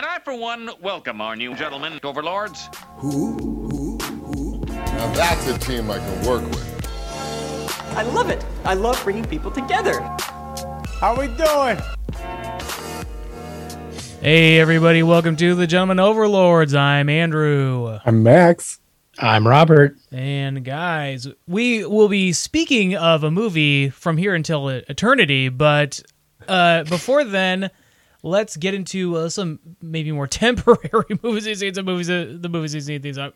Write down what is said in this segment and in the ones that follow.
And I, for one, welcome our new gentlemen, overlords. Who, who, who? Now that's a team I can work with. I love it. I love bringing people together. How are we doing? Hey, everybody, welcome to the Gentlemen Overlords. I'm Andrew. I'm Max. I'm Robert. And guys, we will be speaking of a movie from here until eternity, but uh, before then, let's get into uh, some maybe more temporary movies. We've seen some movies, uh, the movies we've seen these up.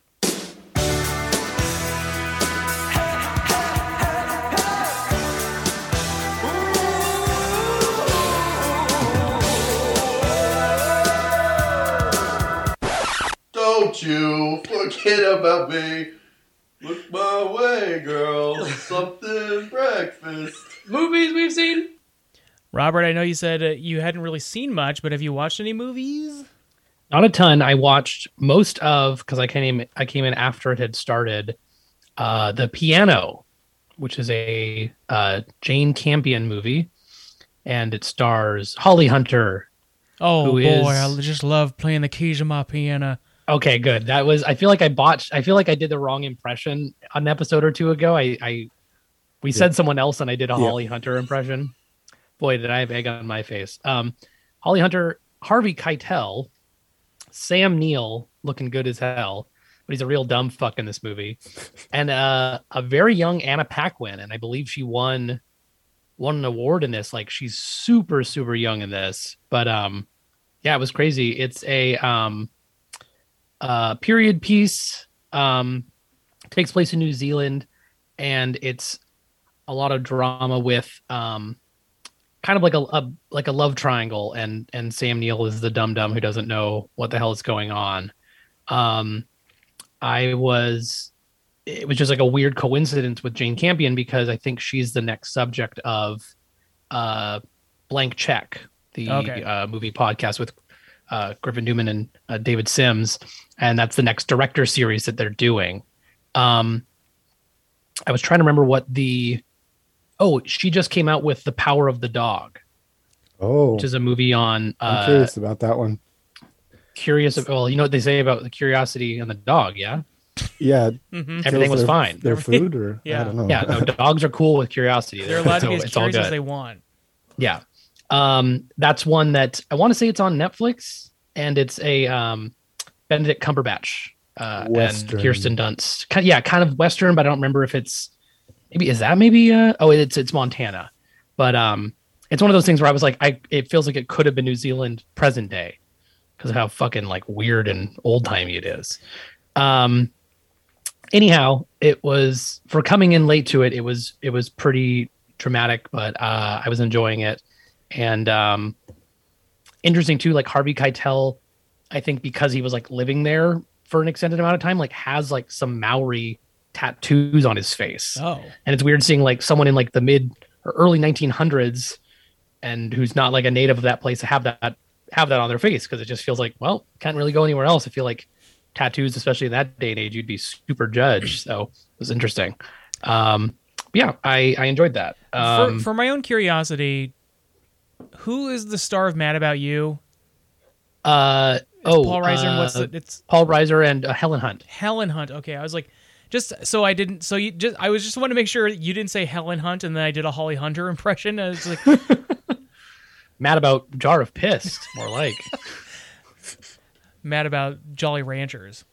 Don't you forget about me. Look my way, girl. Something breakfast. Movies we've seen. Robert, I know you said uh, you hadn't really seen much, but have you watched any movies? Not a ton. I watched most of because I came in, I came in after it had started. Uh, the Piano, which is a uh, Jane Campion movie, and it stars Holly Hunter. Oh Who boy, is- I just love playing the keys of my piano. Okay, good. That was. I feel like I botched. I feel like I did the wrong impression an episode or two ago. I, I we said someone else, and I did a Yeah. Holly Hunter impression. Boy, did I have egg on my face. Um, Holly Hunter, Harvey Keitel, Sam Neill, looking good as hell, but he's a real dumb fuck in this movie, and uh, a very young Anna Paquin, and I believe she won won an award in this. Like she's super super young in this, but um, yeah, it was crazy. It's a um uh, period piece. Um, takes place in New Zealand, and it's a lot of drama with um, kind of like a, a like a love triangle, and and Sam Neill is the dum dum who doesn't know what the hell is going on. Um, I was. It was just like a weird coincidence with Jane Campion because I think she's the next subject of uh, Blank Check, the Okay. uh, movie podcast with uh, Griffin Newman and uh, David Sims, and that's the next director series that they're doing. Um, I was trying to remember what the oh she just came out with the Power of the Dog, Oh, which is a movie on I'm uh, curious about that one. curious. of, Well, you know what they say about the curiosity and the dog, yeah. Yeah, hmm Everything was their- fine. Their food, or Yeah. I don't know. Yeah, no, dogs are cool with curiosity. They're allowed to be as it's all curious as good. they want. Yeah. Um, that's one that I want to say it's on Netflix and it's a um Benedict Cumberbatch uh Western. and Kirsten Dunst. Kind yeah, kind of western, but I don't remember if it's maybe is that maybe uh oh it's it's Montana. But um it's one of those things where I was like I it feels like it could have been New Zealand present day because of how fucking like weird and old timey it is. Um anyhow, it was for coming in late to it, it was it was pretty dramatic, but uh I was enjoying it. And um interesting too, like Harvey Keitel, I think because he was like living there for an extended amount of time, like has like some Maori tattoos on his face. Oh, And it's weird seeing like someone in like the mid or early 1900s and who's not like a native of that place to have that have that on their face because it just feels like well can't really go anywhere else. I feel like tattoos, especially in that day and age, you'd be super judged. So it was interesting. Um, yeah, I I enjoyed that. Um, for, for my own curiosity, who is the star of Mad About You? uh, It's oh, Paul Reiser. and what's uh, the, it's Paul Reiser and uh, Helen Hunt. Helen Hunt. Okay, I was like, just so I didn't. So you just, I was just want to make sure you didn't say Helen Hunt, and then I did a Holly Hunter impression. I was like, Mad about jar of piss, more like. mad about Jolly Ranchers.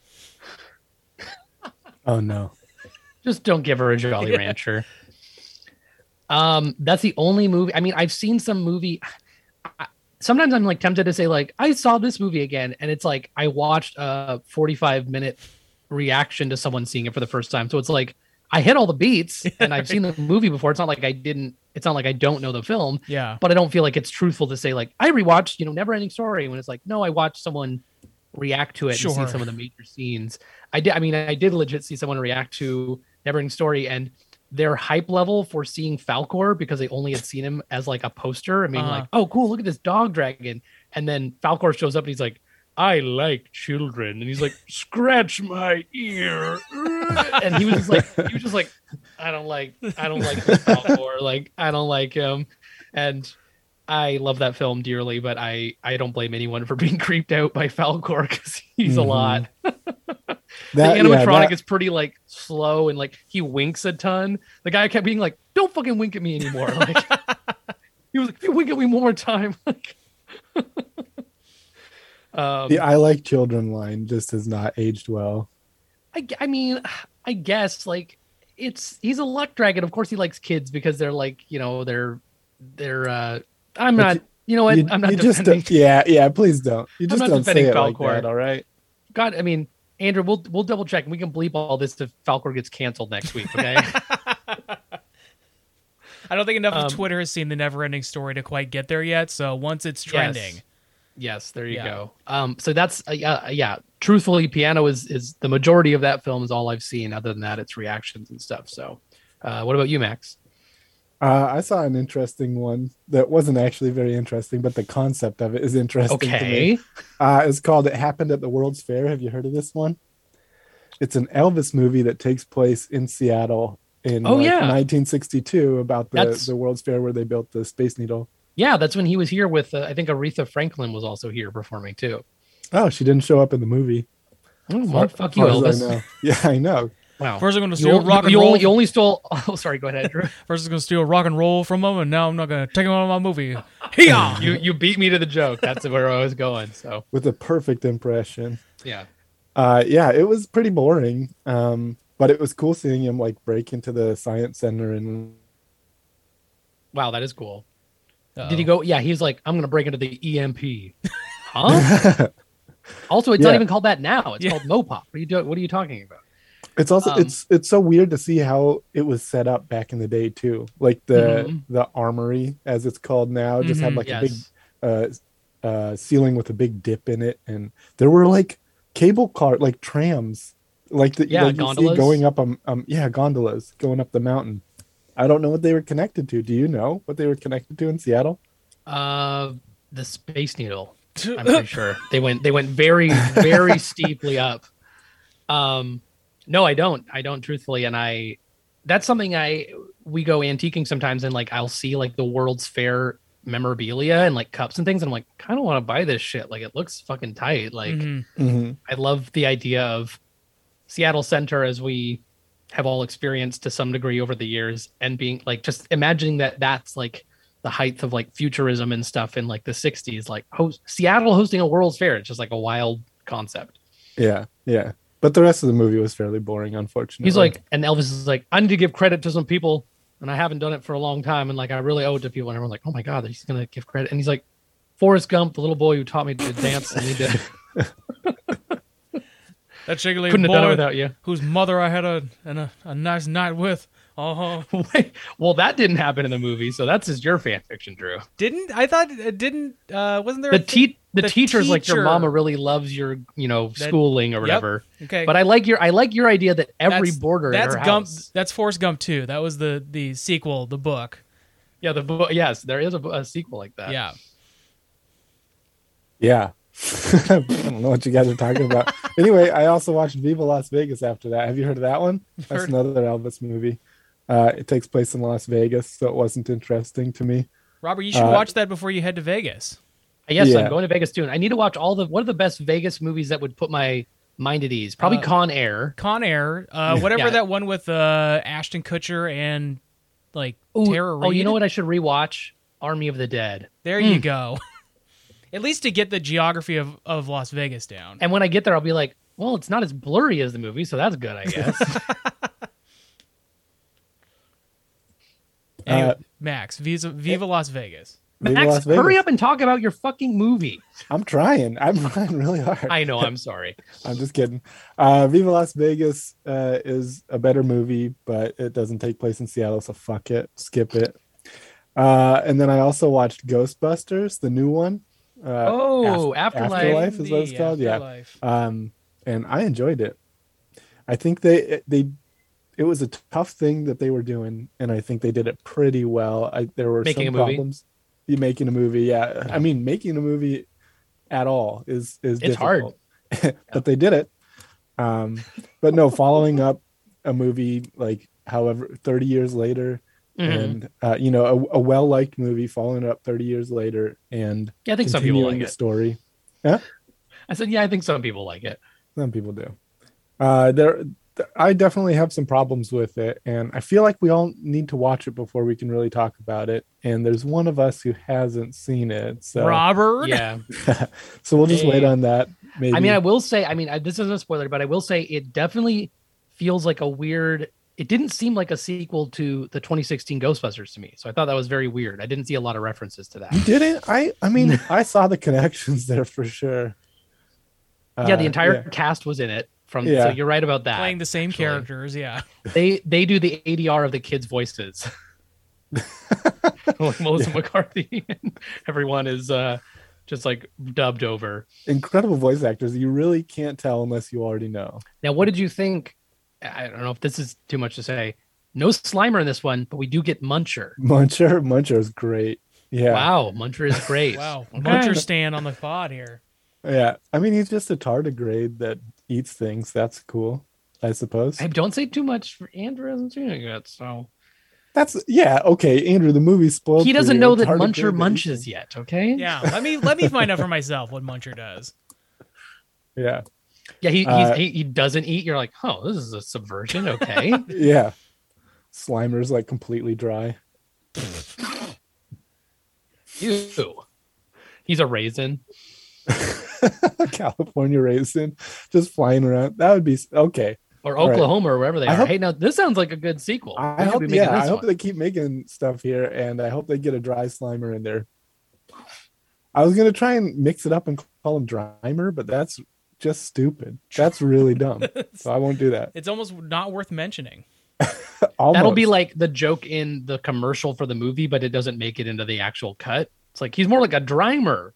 Oh no. Just don't give her a Jolly Rancher. Um, that's the only movie. I mean, I've seen some movie. I- Sometimes I'm like tempted to say like I saw this movie again, and it's like I watched a 45 minute reaction to someone seeing it for the first time. So it's like I hit all the beats, and I've seen the movie before. It's not like I didn't. It's not like I don't know the film. Yeah. but I don't feel like it's truthful to say like I rewatched, you know, Never Ending Story when it's like no, I watched someone react to it and see some of the major scenes. I did. I mean, I did legit see someone react to Never Ending Story and their hype level for seeing Falkor because they only had seen him as like a poster and being Uh-huh. like, oh, cool, look at this dog dragon. And then Falkor shows up and he's like, I like children. And he's like, scratch my ear. and he was just like, he was just like, I don't like, I don't like this Falkor. Like, I don't like him. And I love that film dearly, but I I don't blame anyone for being creeped out by Falkor because he's a Mhm. lot. That, the yeah, animatronic that- is pretty like slow and like he winks a ton. The guy kept being like, "Don't fucking wink at me anymore." Like he was like, "If you wink at me one more time." Like, um, the I like children line just has not aged well. I, I mean, I guess like it's he's a luck dragon. Of course, he likes kids because they're like you know they're they're. uh I'm But not. you- You, know what? You, I'm not you just defending. don't, yeah, yeah. Please don't. You just not don't say defending it like Falkor. that. All right. God, I mean, Andrew, we'll we'll double check and we can bleep all this if Falkor gets canceled next week. Okay. I don't think enough Um, of Twitter has seen the never-ending story to quite get there yet. So once it's trending, Yes. Yes, there you Yeah. go. Um, so that's uh, yeah, yeah. Truthfully, piano is is the majority of that film is all I've seen. Other than that, it's reactions and stuff. So, uh, what about you, Max? Uh, I saw an interesting one that wasn't actually very interesting, but the concept of it is interesting. to me. Okay. Uh, it's called "It Happened at the World's Fair." Have you heard of this one? It's an Elvis movie that takes place in Seattle in Oh, like, yeah. 1962 about the, That's- the World's Fair where they built the Space Needle. Yeah, that's when he was here with. Uh, I think Aretha Franklin was also here performing too. Oh, she didn't show up in the movie. Oh, well, Far- fuck you, far as I Elvis. Yeah, I know. Wow. first I'm going to steal only- rock and you roll. only, you only stole. Oh, sorry. Go ahead, Drew. First, I'm going to steal rock and roll from him, and now I'm not going to take him out of my movie. Hey-ya! you you beat me to the joke. That's where I was going. So With a perfect impression. yeah. Uh, yeah, it was pretty boring. Um, but it was cool seeing him like break into the science center and Wow, that is cool. Uh-oh. Did he go? Yeah, he's like, I'm gonna break into the EMP. Huh? also, it's not even called that now. It's Yeah. called Mopop. What are you doing? What are you talking about? It's also Um, it's it's so weird to see how it was set up back in the day too. Like the Mhm. the armory as it's called now just had Mhm, like a big uh uh ceiling with a big dip in it and there were like cable car like trams like the Yeah, like you see gondolas. going up um, um yeah gondolas going up the mountain. I don't know what they were connected to. Do you know what they were connected to in Seattle? Uh, the Space Needle. I'm pretty sure they went. They went very, very steeply up. Um, no, I don't. I don't truthfully, and I. That's something I we go antiquing sometimes, and like I'll see like the World's Fair memorabilia and like cups and things. And I'm like, kind of want to buy this shit. Like it looks fucking tight. Like Mhm. Mm-hmm. I love the idea of Seattle Center as we have all experienced to some degree over the years and being like just imagining that that's like the height of like futurism and stuff in like the 60s like host Seattle hosting a World's Fair it's just like a wild concept. Yeah, yeah. But the rest of the movie was fairly boring, unfortunately. He's like and Elvis is like I need to give credit to some people and I haven't done it for a long time and like I really owe it to people and everyone's like oh my god he's going to give credit and he's like Forrest Gump the little boy who taught me to dance and he did That shaky couldn't have done it boy without you. whose mother I had a, and a, a nice night with. Uh-huh. Well, that didn't happen in the movie, so that's just your fan fiction, Drew. Didn't I thought it didn't? Uh, wasn't there The a te- the, the teacher's like your mama really loves your, you know, That- schooling or Yep. whatever. Okay, But I like your I like your idea that every That's- border That's in her Gump. house. That's Forrest Gump too. That was the the sequel, the book. Yeah, the book. yes, there is a, a sequel like that. Yeah. Yeah. I don't know what you guys are talking about. anyway, I also watched Viva Las Vegas after that. Have you heard of that one? That's Heard. another Elvis movie. Uh, it takes place in Las Vegas, so it wasn't interesting to me. Robert, you should Uh, watch that before you head to Vegas. Yes, Yeah. I'm going to Vegas soon. I need to watch all the what are the best Vegas movies that would put my mind at ease? Probably Uh, Con Air. Con Air, uh, whatever Yeah. that one with uh, Ashton Kutcher and like Ooh, Tara Reid. oh, you know what I should rewatch? Army of the Dead. There you go. At least to get the geography of, of Las Vegas down. And when I get there, I'll be like, well, it's not as blurry as the movie, so that's good, I guess. Anyway, Uh, Max, Viva, Viva Las Vegas. Viva Max, Las Vegas. hurry up and talk about your fucking movie. I'm trying. I'm trying really hard. I know, I'm sorry. I'm just kidding. Uh, Viva Las Vegas uh, is a better movie, but it doesn't take place in Seattle, so fuck it, skip it. Uh, and then I also watched Ghostbusters, the new one. Uh, Oh, Af- Afterlife. Afterlife is what it's called. Yeah, Afterlife. um, and I enjoyed it. I think they they it was a tough thing that they were doing, and I think they did it pretty well. I, there were Making some problems. You making a movie, yeah. I mean, making a movie at all is is It's hard. difficult. but they did it. Um, but no, following up a movie like however 30 years later Mhm. and uh, you know a, a well liked movie following it up 30 years later and Yeah, I think some people like the it. story. I said, yeah, I think some people like it. Some people do. Uh, there, I definitely have some problems with it, and I feel like we all need to watch it before we can really talk about it. And there's one of us who hasn't seen it, so Robert. Yeah. so we'll just wait on that. Maybe. I mean, I will say, I mean, I, this isn't a spoiler, but I will say it definitely feels like a weird. It didn't seem like a sequel to the 2016 Ghostbusters to me, so I thought that was very weird. I didn't see a lot of references to that. you didn't. I. I mean, I saw the connections there for sure. yeah, the Uh, entire yeah. cast was in it. From Yeah. so you're right about that. Playing the same actually. characters, yeah. They they do the ADR of the kids' voices. like Melissa McCarthy and everyone is uh just like dubbed over. incredible voice actors. You really can't tell unless you already know. Now, what did you think? I don't know if this is too much to say. No Slimer in this one, but we do get Muncher. Muncher, Muncher is great. Yeah, Wow, Muncher is great. Wow. Okay. Muncher stand on the pod here. yeah. I mean, he's just a tardigrade that eats things. That's cool, I suppose. Hey, don't say too much. For Andrew hasn't seen it yet, so That's yeah. Okay, Andrew, the movie spoiled. he doesn't you. know It's that Muncher munches yet. Okay. Yeah. Let me let me find out for myself what Muncher does. Yeah, Yeah. He Uh, he he doesn't eat. You're like, oh, this is a subversion. Okay. yeah. Slimer's like completely dry. Ew. He's a raisin. California raisin, just flying around. That would be okay. Or All right. Oklahoma or wherever they I are. hope- hey, now this sounds like a good sequel. I hope. Yeah, I hope one. they keep making stuff here, and I hope they get a dry Slimer in there. I was gonna try and mix it up and call him Drymer, but that's just stupid. That's really dumb. so I won't do that. It's almost not worth mentioning. That'll be like the joke in the commercial for the movie, but it doesn't make it into the actual cut. It's like he's more like a Drymer.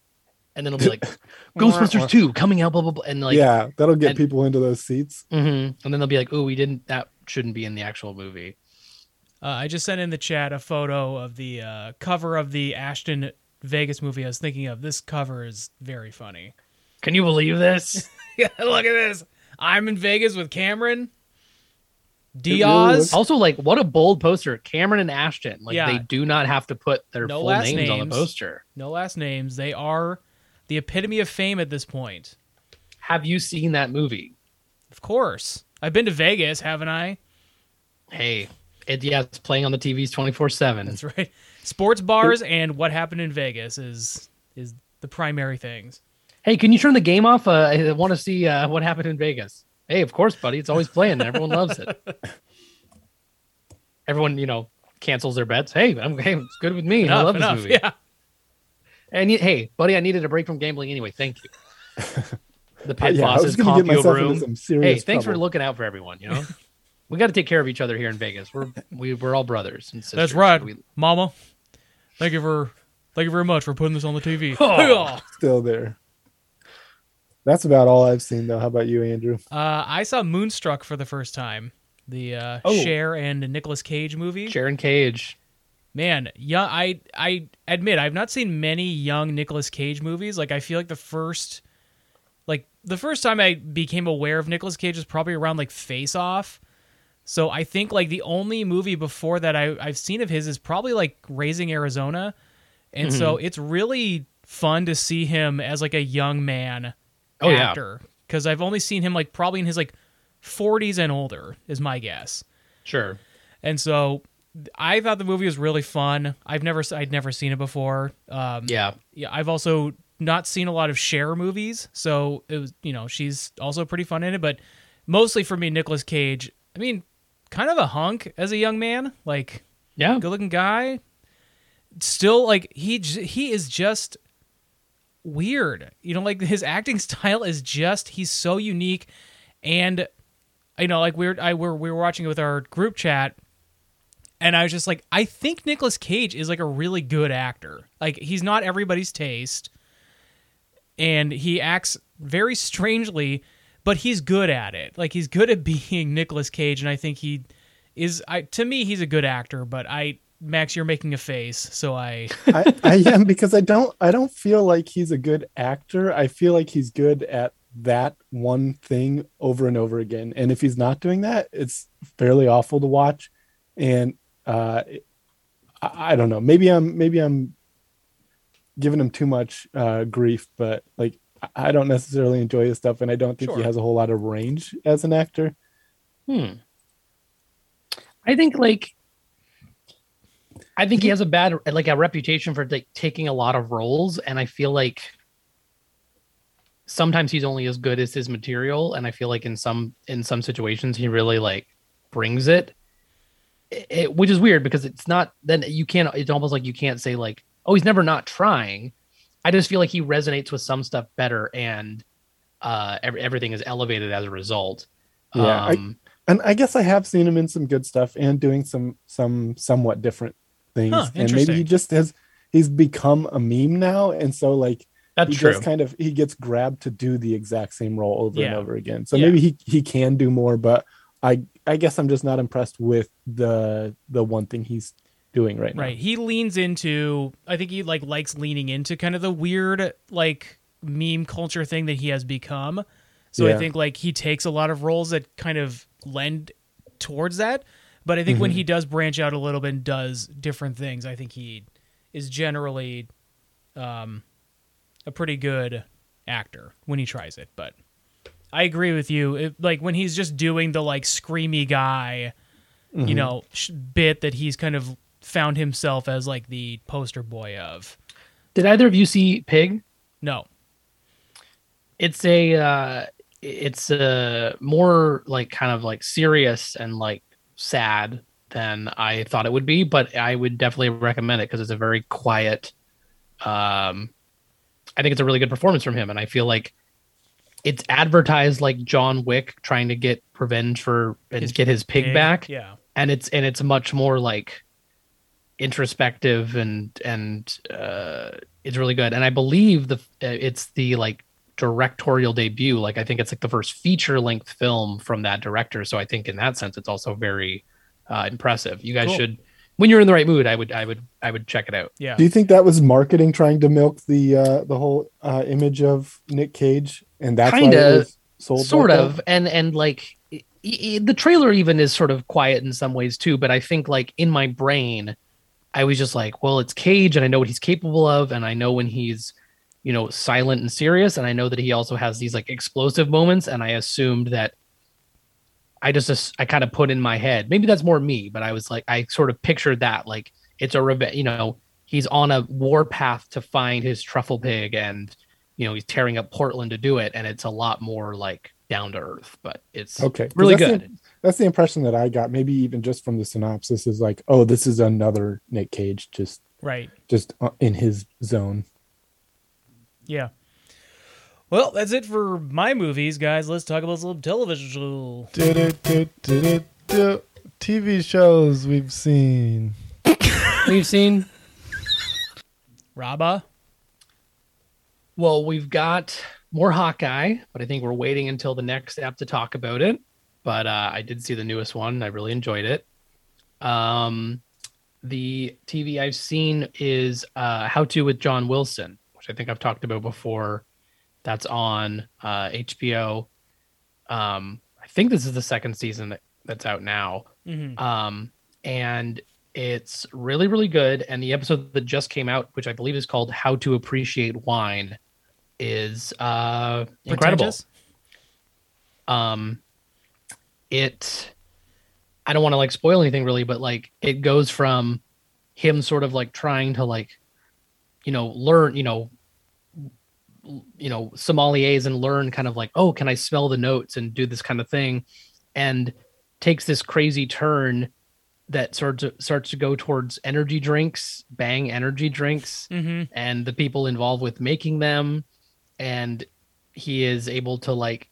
And then it'll be like Ghostbusters 2 coming out, blah, blah, blah. And like, yeah, that'll get and- people into those seats. mhm. and then they'll be like, oh, we didn't, that shouldn't be in the actual movie. Uh, I just sent in the chat a photo of the uh, cover of the Ashton Vegas movie. I was thinking of this cover is very funny. Can you believe this? Yeah, look at this. I'm in Vegas with Cameron, Diaz. looks- also, like, what a bold poster. Cameron and Ashton. Like, Yeah. they do not have to put their No full last names, on the poster. no last names. They are the epitome of fame at this point. Have you seen that movie? Of course, I've been to Vegas, haven't I? Hey, it, yeah, it's playing on the TVs 24 7. That's right. Sports bars and what happened in Vegas is is the primary things. Hey, can you turn the game off? Uh, I want to see uh, what happened in Vegas. Hey, of course, buddy. It's always playing. Everyone loves it. Everyone, you know, cancels their bets. Hey, I'm hey, it's good with me. I love enough. this movie. Yeah. And hey, buddy, I needed a break from gambling anyway. Thank you. The pit yeah, I boss is gonna comp you a room. Hey, thanks for looking out for everyone. You know, we got to take care of each other here in Vegas. We're we, we're all brothers and sisters. That's right, We- Mama. Thank you for thank you very much for putting this on the TV. Oh. Still there. That's about all I've seen, though. How about you, Andrew? Uh, I saw Moonstruck for the first time. The uh, Oh. Cher and Nicolas Cage movie. Sharon Cage. Man, young. I I admit I've not seen many young Nicolas Cage movies. Like I feel like the first, like the first time I became aware of Nicolas Cage was probably around like Face Off. So I think like the only movie before that I, I've seen of his is probably like Raising Arizona, and so Mm-hmm. it's really fun to see him as like a young man Oh, yeah. actor because I've only seen him like probably in his like 40s and older is my guess. Sure. And so I thought the movie was really fun. I've never I'd never seen it before. Um, Yeah. yeah, I've also not seen a lot of Cher movies, so it was you know she's also pretty fun in it. But mostly for me, Nicolas Cage. I mean, kind of a hunk as a young man, like Yeah. good looking guy. Still, like he he is just weird. You know, like his acting style is just he's so unique, and you know, like we were I were we were watching it with our group chat, and I was just like, I think Nicolas Cage is like a really good actor. Like he's not everybody's taste, and he acts very strangely, but he's good at it. Like he's good at being Nicolas Cage, and I think he is. I to me, he's a good actor. But I, Max, you're making a face, so I. I, I am because I don't I don't feel like he's a good actor. I feel like he's good at that one thing over and over again. And if he's not doing that, it's fairly awful to watch. And uh I, I don't know. Maybe I'm maybe I'm giving him too much uh, grief, but like I- I don't necessarily enjoy his stuff, and I don't think he has a whole lot of range as an actor. Hmm. I think like I think he has a bad like a reputation for like taking a lot of roles, and I feel like sometimes he's only as good as his material, and I feel like in some in some situations he really like brings it, It- which is weird because it's not then you can't. It's almost like you can't say like oh he's never not trying. I just feel like he resonates with some stuff better, and uh, every, everything is elevated as a result. Yeah, I- Um, And I guess I have seen him in some good stuff and doing some some somewhat different things. Huh, and maybe he just has he's become a meme now, and so like That's he true. just kind of he gets grabbed to do the exact same role over and over again. So Yeah. maybe he he can do more, but I I guess I'm just not impressed with the the one thing he's doing right now. Right. He leans into I think he like likes leaning into kind of the weird like meme culture thing that he has become. So I think like he takes a lot of roles that kind of lend towards that. But I think Mm-hmm. when he does branch out a little bit and does different things, I think he is generally um a pretty good actor when he tries it. But I agree with you. It, like when he's just doing the like screamy guy, you know, sh- bit that he's kind of found himself as like the poster boy of. Did either of you see Pig? No. It's a uh it's a more like kind of like serious and like sad than I thought it would be, but I would definitely recommend it because it's a very quiet um I think it's a really good performance from him and I feel like it's advertised like John Wick trying to get revenge for and His get his pig, back. Yeah. and it's and it's much more like introspective and and uh it's really good and i believe the uh, it's the like directorial debut like i think it's like the first feature length film from that director so i think in that sense it's also very uh impressive you guys Cool. should when you're in the right mood i would i would i would check it out Yeah. Do you think that was marketing trying to milk the uh the whole uh image of Nick Cage and that's why Kinda, sold sort like that? of and and like i- i- the trailer even is sort of quiet in some ways too but i think like in my brain i was just like well it's cage and i know what he's capable of and i know when he's you know silent and serious and i know that he also has these like explosive moments and i assumed that i just i kind of put in my head maybe that's more me but i was like i sort of pictured that like it's a reve- you know he's on a war path to find his truffle pig and you know he's tearing up portland to do it and it's a lot more like down to earth but it's okay. really that's the- good that's the impression that I got. Maybe even just from the synopsis is like, oh, this is another Nick Cage, just Right. just uh, in his zone. Yeah. Well, that's it for my movies, guys. Let's talk about some television show. TV shows we've seen. we've seen Rabba. well we've got more hawkeye but i think we're waiting until the next app to talk about it but uh, i did see the newest one i really enjoyed it um the tv i've seen is uh how to with john wilson which i think i've talked about before. That's on uh hbo um i think this is the second season that, that's out now. Mhm. um, and it's really really good. And the episode that just came out which i believe is called how to appreciate wine is uh incredible. Um it i don't want to like spoil anything really but like it goes from him sort of like trying to like you know learn you know you know sommeliers and learn kind of like oh can i smell the notes and do this kind of thing? And takes this crazy turn that starts to, starts to go towards energy drinks bang energy drinks Mhm. and the people involved with making them. And he is able to like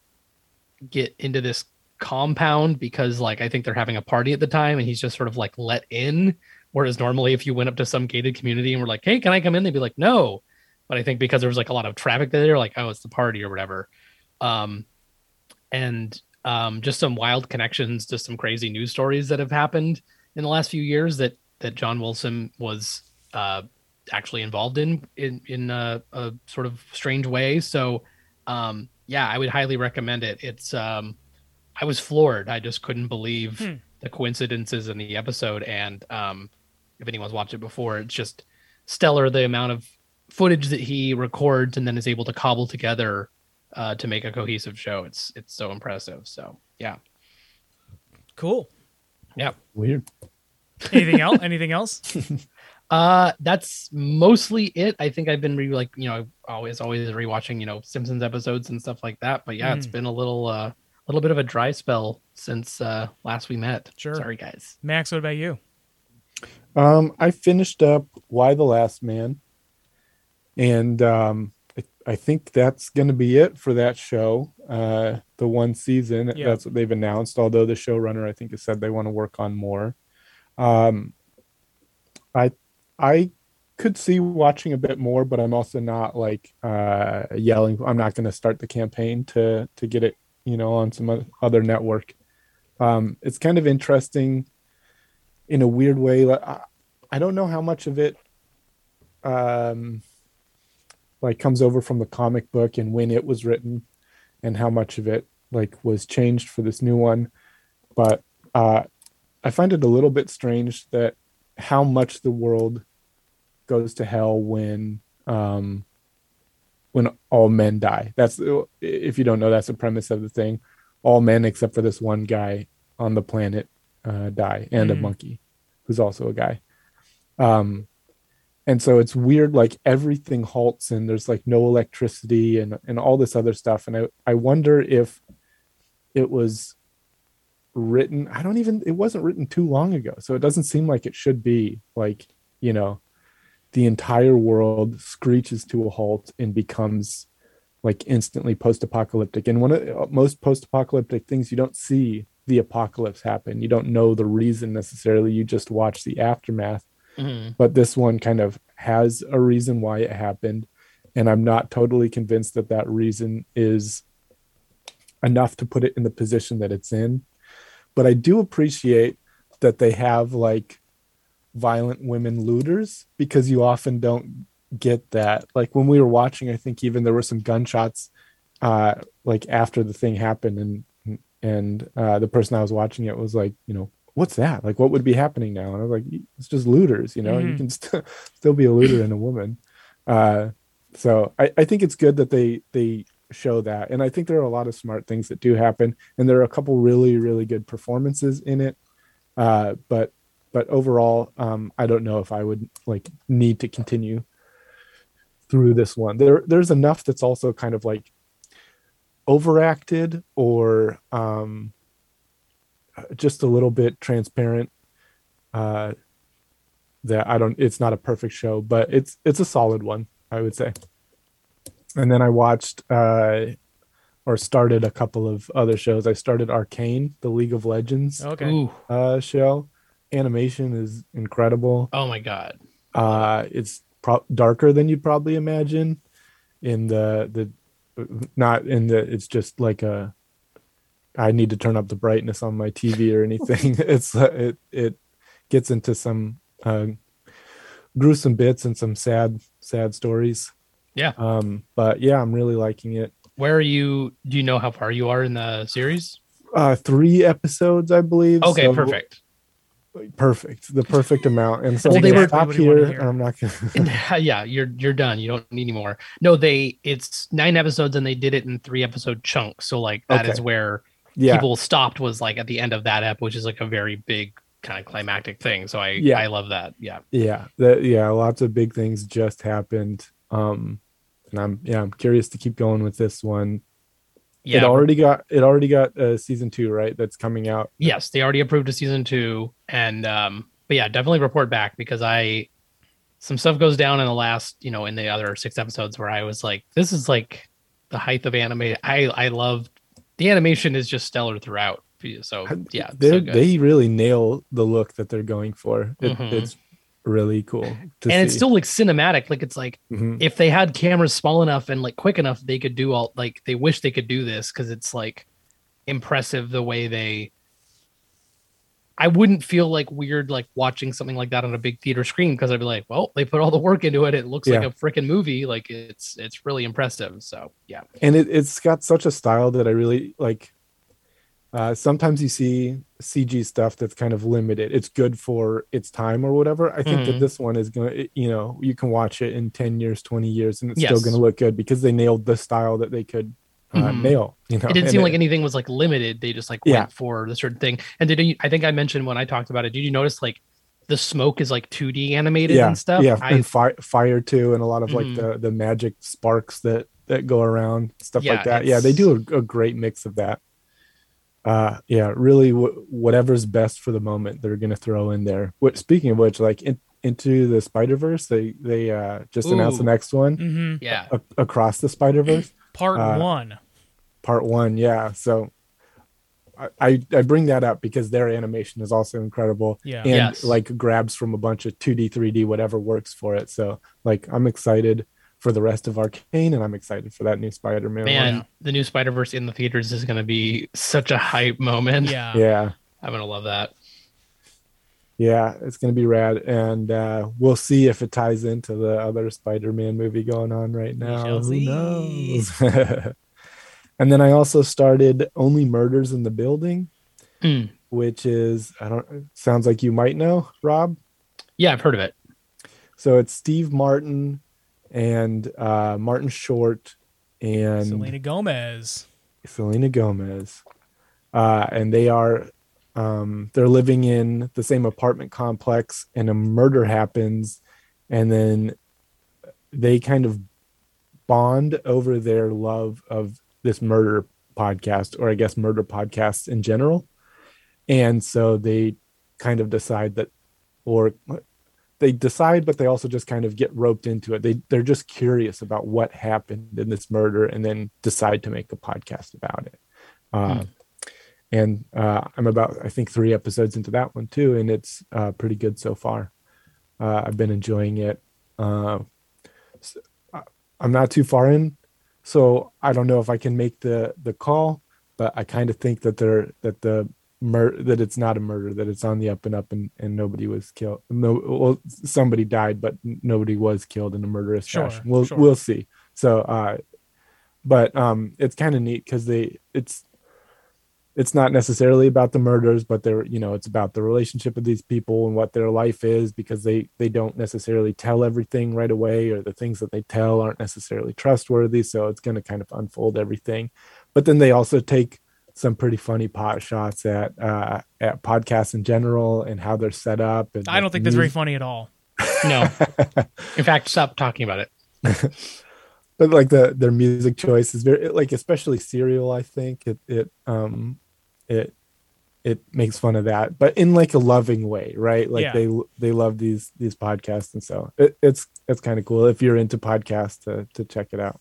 get into this compound because like I think they're having a party at the time and he's just sort of like let in. Whereas normally if you went up to some gated community and were like hey can I come in? They'd be like no but I think because there was like a lot of traffic there like oh it's the party or whatever. Um and um just some wild connections to some crazy news stories that have happened in the last few years that that John Wilson was uh actually involved in in in a, a sort of strange way. So um yeah i would highly recommend it. It's um i was floored. I just couldn't believe Hmm. the coincidences in the episode and um if anyone's watched it before, it's just stellar the amount of footage that he records and then is able to cobble together uh, to make a cohesive show. It's it's so impressive. So yeah, Cool. yeah. Weird. Anything else? Anything else? Uh, that's mostly it. I think I've been re like you know always always rewatching you know Simpsons episodes and stuff like that. But yeah, it's been a little uh little bit of a dry spell since uh last we met. Sure. Sorry guys. Max, what about you? Um, I finished up Y the Last Man, and um, I, I think that's going to be it for that show. Uh, the one season. Yeah. That's what they've announced. Although the showrunner, I think, has said they want to work on more. Um, I I could see watching a bit more, but I'm also not like uh, yelling. I'm not going to start the campaign to to get it, you know, on some other network. Um, it's kind of interesting in a weird way. Like, I, I don't know how much of it um like comes over from the comic book and when it was written and how much of it like was changed for this new one. But uh i find it a little bit strange that how much the world goes to hell when um when all men die. That's if you don't know that's the premise of the thing. All men except for this one guy on the planet uh die and a Mhm. monkey who's also a guy. Um and so it's weird like everything halts and there's like no electricity and and all this other stuff. And i i wonder if it was written i don't even it wasn't written too long ago. So it doesn't seem like it should be like you know the entire world screeches to a halt and becomes like instantly post-apocalyptic. And one of the most post-apocalyptic things you don't see the apocalypse happen. You don't know the reason necessarily. You just watch the aftermath Mhm. but this one kind of has a reason why it happened and i'm not totally convinced that that reason is enough to put it in the position that it's in but i do appreciate that they have like violent women looters because you often don't get that like when we were watching i think even there were some gunshots uh like after the thing happened and and uh the person i was watching it was like you know what's that? Like what would be happening now? And i was like it's just looters you know? You Mhm. can st- still be a looter and a woman. Uh so I, I think it's good that they they show that. And i think there are a lot of smart things that do happen and there are a couple really really good performances in it. Uh but but overall um i don't know if i would like need to continue through this one. There there's enough that's also kind of like overacted or um just a little bit transparent uh that i don't it's not a perfect show but it's it's a solid one i would say and then i watched uh or started a couple of other shows i started arcane the league of legends Okay. Ooh. uh show animation is incredible Oh my god. uh it's pro- darker than you'd probably imagine in the the not in the it's just like a i need to turn up the brightness on my tv or anything it's uh, it it gets into some uh gruesome bits and some sad sad stories Yeah. um but yeah i'm really liking it Where are you? Do you know how far you are in the series? uh three episodes i believe Okay, so- perfect. perfect the perfect amount and so Well, they were- stop what we wanna here and i'm not gonna yeah, you're you're done. You don't need any more. No, they it's nine episodes and they did it in three episode chunks. So like that is Okay. where yeah people stopped was like at the end of that ep, which is like a very big kind of climactic thing. So I Yeah. I love that. Yeah. yeah that yeah lots of big things just happened um and i'm yeah i'm curious to keep going with this one Yeah. it already got it already got uh season two right that's coming out yes, they already approved a season two. And um, but yeah, definitely report back because I some stuff goes down in the last, you know, in the other six episodes where I was like, this is like the height of anime. I I love the animation is just stellar throughout. So yeah, they so they really nail the look that they're going for it, Mhm. it's really cool to and it's still like cinematic. Like it's like Mhm. if they had cameras small enough and like quick enough, they could do all like they wish they could do this because it's like impressive the way they. I wouldn't feel like weird like watching something like that on a big theater screen because I'd be like, well, they put all the work into it. It looks like a freaking movie. Like it's it's really impressive. So yeah, and it, it's got such a style that i really like Uh, sometimes you see CG stuff that's kind of limited. It's good for its time or whatever. I think that Mhm. this one is going to, you know, you can watch it in 10 years, 20 years, and it's still going to look good because they nailed the style that they could uh, Mhm. nail. You know, it didn't And seem like anything was like limited. They just like Yeah. went for the certain thing. And did you, I think I mentioned when I talked about it? Did you notice like the smoke is like 2D animated yeah, and stuff? Yeah, I, and fire, fire too, and a lot of like Mhm. the the magic sparks that that go around, stuff Yeah, like that. Yeah, they do a, a great mix of that. Uh, yeah, really, w- whatever's best for the moment, they're gonna throw in there. What speaking of which, like in, into the Spider Verse, they they uh just announced the next one hmm yeah. a- across the Spider Verse. Part Uh, one. Part one yeah so I, I i bring that up because their animation is also incredible Yeah. and Yes. like grabs from a bunch of 2d 3d whatever works for it so like i'm excited for the rest of arcane and i'm excited for that new spider-man Man, one. the new Spider Verse in the theaters is going to be such a hype moment. Yeah. yeah I'm going to love that. yeah it's gonna be rad and uh we'll see if it ties into the other spider-man movie going on right now shall who see. knows and then i also started only murders in the building Mm. which is i don't sounds like you might know rob Yeah, I've heard of it. so it's steve martin and uh martin short and Selena Gomez. Selena Gomez. Uh, and they are um, they're living in the same apartment complex and a murder happens and then they kind of bond over their love of this murder podcast or I guess murder podcasts in general. And so they kind of decide that or they decide but they also just kind of get roped into it. They they're just curious about what happened in this murder and then decide to make a podcast about it. Uh, and uh, I'm about I think three episodes into that one too, and it's uh, pretty good so far. Uh, I've been enjoying it. Uh, I- I'm not too far in, so I don't know if I can make the the call, but I kind of think that they're that the mur- that it's not a murder, that it's on the up and up, and and nobody was killed. No, well, somebody died, but nobody was killed in a murderous Sure, fashion. We'll sure. we'll see. So, uh, but um, it's kind of neat because they it's it's not necessarily about the murders but they're you know it's about the relationship of these people and what their life is because they they don't necessarily tell everything right away or the things that they tell aren't necessarily trustworthy so it's going to kind of unfold everything but then they also take some pretty funny pot shots at uh at podcasts in general and how they're set up and I don't think that's very funny at all. No. In fact, stop talking about it. but like the their music choice is very like especially serial i think it it um it it makes fun of that but in like a loving way right like Yeah. they they love these these podcasts and so it, it's it's kind of cool if you're into podcasts to to check it out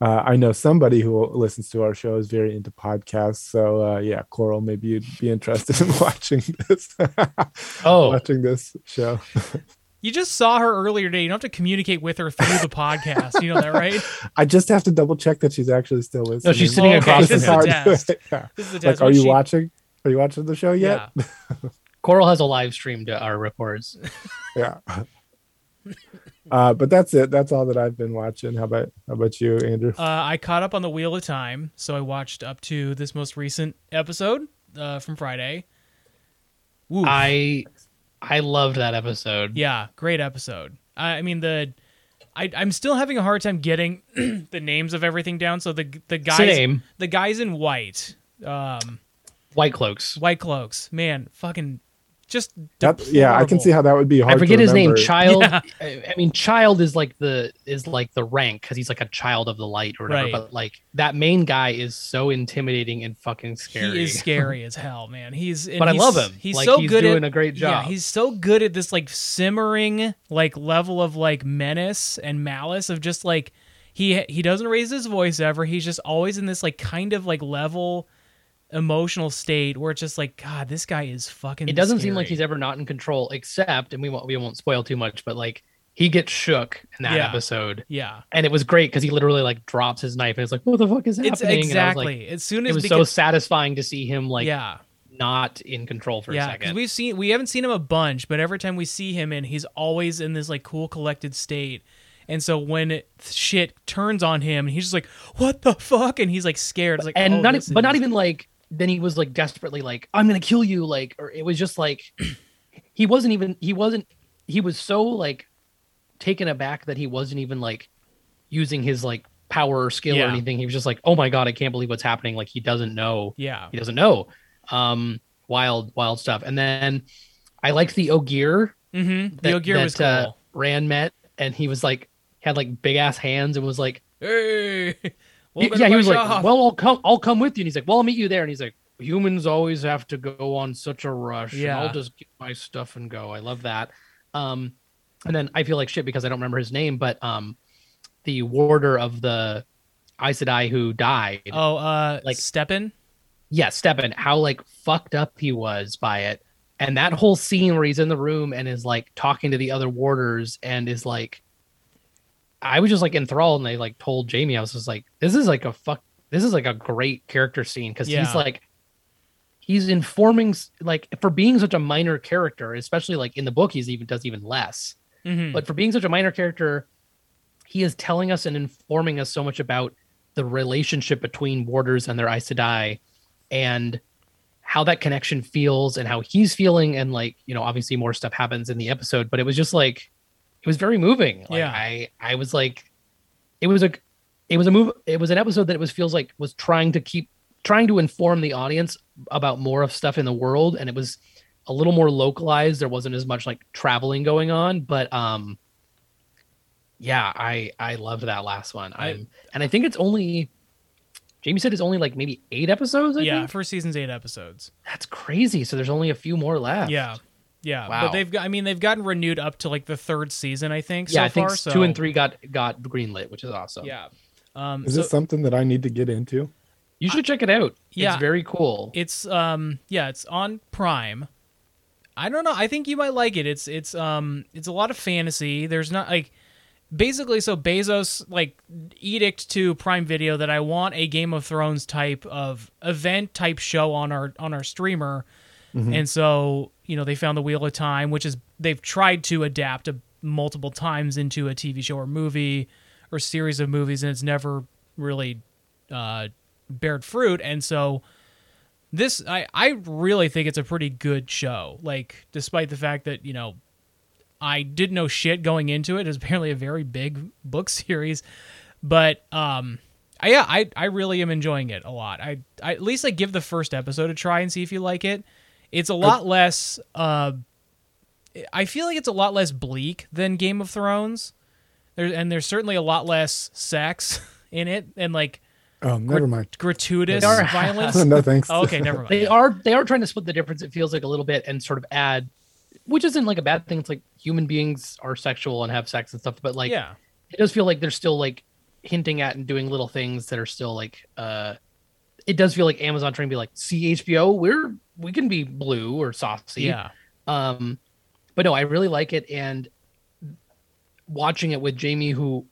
uh, I know somebody who listens to our show is very into podcasts, so uh, yeah, Coral, maybe you'd be interested in watching this. Oh. watching this show. You just saw her earlier today. You don't have to communicate with her through the podcast. You know that, right? I just have to double check that she's actually still listening. No, she's sitting Oh, across okay. from This is me. a. Yeah. This is a Like, are you she- watching? Are you watching the show yet? Yeah. Coral has a live stream to our reports. Yeah. uh, but that's it. That's all that I've been watching. How about how about you, Andrew? Uh, I caught up on the Wheel of Time, so I watched up to this most recent episode uh, from Friday. Woo. I I loved that episode. Yeah, great episode. I, I mean the, I, I'm still having a hard time getting the names of everything down. So the the guys, Same. the guys in white, um, White cloaks. white cloaks, man, fucking, just That, yeah, I can see how that would be hard. I forget to his name. Child. Yeah. I, I mean, child is like the is like the rank because he's like a child of the light or whatever. Right. But like that main guy is so intimidating and fucking scary. He is scary as hell, man. He's and But I love him. He's Like, so he's good doing at a great Yeah, job. he's so good at this like simmering like level of like menace and malice of just like he he doesn't raise his voice ever. He's just always in this like kind of like level emotional state where it's just like God, this guy is fucking. It doesn't seem like he's ever not in control, except, and we won't we won't spoil too much, but like he gets shook in that Yeah. episode, Yeah, and it was great because he literally like drops his knife and it's like, what the fuck is happening? it's And I was exactly like, as soon as it was so satisfying to see him like yeah. not in control for a yeah, because second. we've seen we haven't seen him a bunch, but every time we see him in, he's always in this like cool, collected state. And so when it, shit turns on him, he's just like, "What the fuck?" And he's like scared. It's like, and oh, not, but not even like then he was like desperately like i'm gonna kill you like or it was just like he wasn't even he wasn't he was so like taken aback that he wasn't even like using his like power or skill or anything he was just like oh my god i can't believe what's happening like he doesn't know Yeah. he doesn't know um wild wild stuff and then i liked the ogier Mm-hmm. The that, Ogier was cool. that, uh, Rand met, and he was like had like big ass hands and was like, hey. he- yeah, he was like, shop. well, I'll come, I'll come with you. And he's like, well, I'll meet you there. And he's like, humans always have to go on such a rush. and Yeah. I'll just get my stuff and go. I love that. Um, and then I feel like shit because I don't remember his name, but um, the warder of the Aes Sedai who died. oh, uh, like- Stepin. yeah, Stepin, how like fucked up he was by it. And that whole scene where he's in the room and is like talking to the other warders and is like, I was just like enthralled. And they like told Jamie, I was just like, this is like a fuck, this is like a great character scene because Yeah. he's like, he's informing, like, for being such a minor character, especially like in the book, he's even does even less. Mhm. But for being such a minor character, he is telling us and informing us so much about the relationship between warders and their Aes Sedai and how that connection feels and how he's feeling. And like, you know, obviously more stuff happens in the episode, but it was just like, it was very moving. Like, Yeah. I, I was like, it was a, it was a move. It was an episode that it was feels like was trying to keep trying to inform the audience about more of stuff in the world, and it was a little more localized. There wasn't as much like traveling going on, but um, yeah, I I loved that last one. I- I'm and I think it's only Jamie said it's only like maybe eight episodes. I yeah, think? first season's eight episodes. that's crazy. So there's only a few more left. Yeah, yeah. Wow. But they've got. I mean, they've gotten renewed up to like the third season. I think. yeah. so I think far, so, two and three got got greenlit, which is awesome. Yeah. Um, Is so this something that I need to get into? you should check it out. Yeah. it's very cool. it's um yeah, it's on Prime. I don't know. I think you might like it. It's it's um it's a lot of fantasy. There's not like basically so Bezos like edict to Prime Video that I want a Game of Thrones type of event type show on our on our streamer. And so, you know, they found the Wheel of Time, which is they've tried to adapt a, multiple times into a TV show or movie or series of movies and it's never really uh bared fruit. And so this I, I really think it's a pretty good show. Like, despite the fact that, you know, I didn't know shit going into it. It's apparently a very big book series. But um I, yeah, I, I really am enjoying it a lot. I, I at least like give the first episode a try and see if you like it. It's a lot less uh I feel like it's a lot less bleak than Game of Thrones. There and there's certainly a lot less sex in it and like Oh, never mind. gratuitous are- violence. no thanks. Oh, okay, never mind. they are they are trying to split the difference. It feels like a little bit and sort of add, which isn't like a bad thing. It's like human beings are sexual and have sex and stuff, but like yeah. it does feel like they're still like hinting at and doing little things that are still like uh it does feel like Amazon trying to be like see HBO we're we can be blue or saucy. Yeah. um but no I really like it. And watching it with Jamie who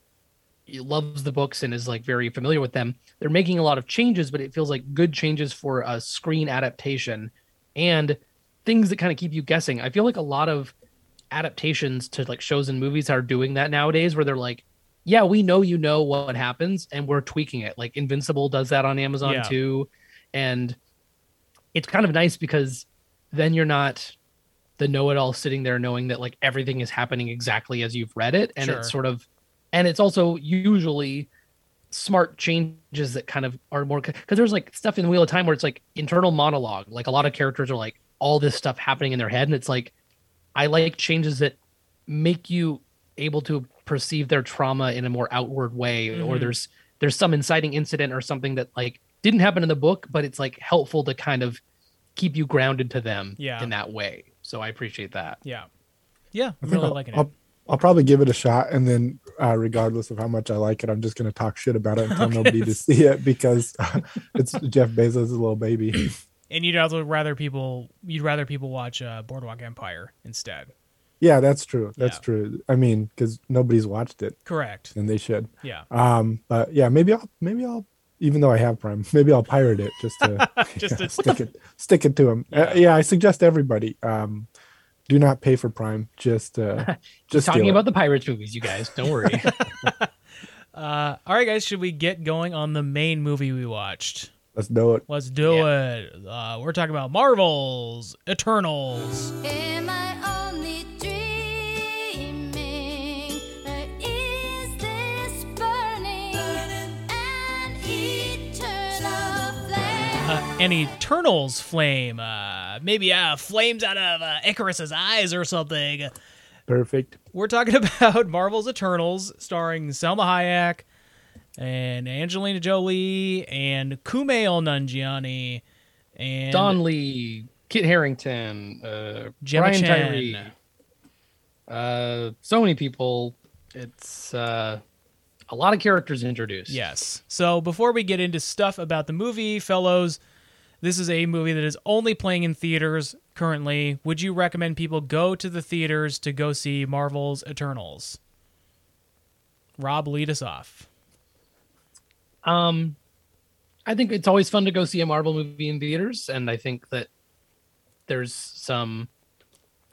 loves the books and is like very familiar with them they're making a lot of changes but it feels like good changes for a screen adaptation and things that kind of keep you guessing. I feel like a lot of adaptations to like shows and movies are doing that nowadays where they're like yeah we know you know what happens and we're tweaking it. Like invincible does that on amazon Yeah. too. And it's kind of nice because then you're not the know-it-all sitting there knowing that like everything is happening exactly as you've read it and Sure. it's sort of and it's also usually smart changes that kind of are more because there's like stuff in wheel of time where it's like internal monologue like a lot of characters are like all this stuff happening in their head and it's like i like changes that make you able to perceive their trauma in a more outward way or Mhm. there's there's some inciting incident or something that like didn't happen in the book but it's like helpful to kind of keep you grounded to them Yeah. in that way so i appreciate that Yeah. Yeah. I I'm think really I'll, liking it. I'll, I'll probably give it a shot, and then uh, regardless of how much I like it, I'm just going to talk shit about it and tell Okay. nobody to see it because it's Jeff Bezos' little baby. and you'd also rather people you'd rather people watch uh, Boardwalk Empire instead. yeah, that's true. That's Yeah. true. I mean, because nobody's watched it, Correct. and they should. Yeah. Um, but yeah, maybe I'll maybe I'll even though I have Prime, maybe I'll pirate it just to Just to stick it stick it to him. Yeah. Uh, yeah, I suggest everybody um, do not pay for Prime. Just uh, just talking steal it. about the pirates movies you guys don't worry Uh, all right, guys, should we get going on the main movie we watched? Let's do it. Let's do it. Uh, we're talking about Marvel's Eternals. Uh, an Eternals flame. Uh, maybe uh, flames out of uh, Ikaris's eyes or something. Perfect. We're talking about Marvel's Eternals, starring Salma Hayek and Angelina Jolie and Kumail Nanjiani and Don Lee, Kit Harington, uh, Gemma Brian Chan. Tyree. Uh, so many people. It's uh, a lot of characters introduced. Yes. So before we get into stuff about the movie, fellows, this is a movie that is only playing in theaters currently. Would you recommend people go to the theaters to go see Marvel's Eternals? Rob, lead us off. Um, I think it's always fun to go see a Marvel movie in theaters, and I think that there's some.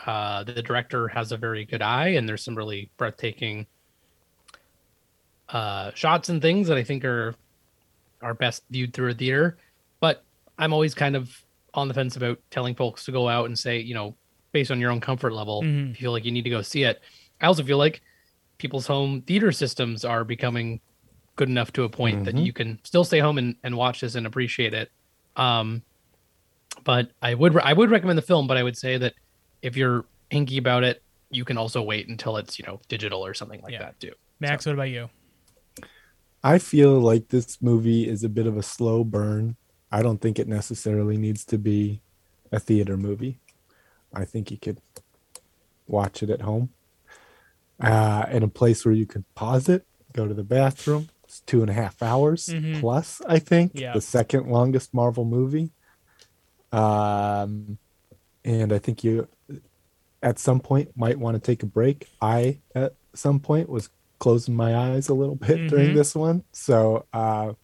Uh, the director has a very good eye, and there's some really breathtaking uh, shots and things that I think are are best viewed through a theater. But I'm always kind of on the fence about telling folks to go out and say, you know, based on your own comfort level, Mhm. if you feel like you need to go see it. I also feel like people's home theater systems are becoming good enough to a point that Mhm. you can still stay home and, and watch this and appreciate it. Um, but I would I would recommend the film, but I would say that if you're hinky about it, you can also wait until it's you know digital or something like Yeah. that too. Max, what about you? I feel like this movie is a bit of a slow burn. I don't think it necessarily needs to be a theater movie. I think you could watch it at home uh, in a place where you could pause it, go to the bathroom. It's two and a half hours Mhm. plus, I think. Yeah. The second longest Marvel movie. Um, and I think you, at some point, might want to take a break. I, at some point, was closing my eyes a little bit during Mhm. this one. So, uh,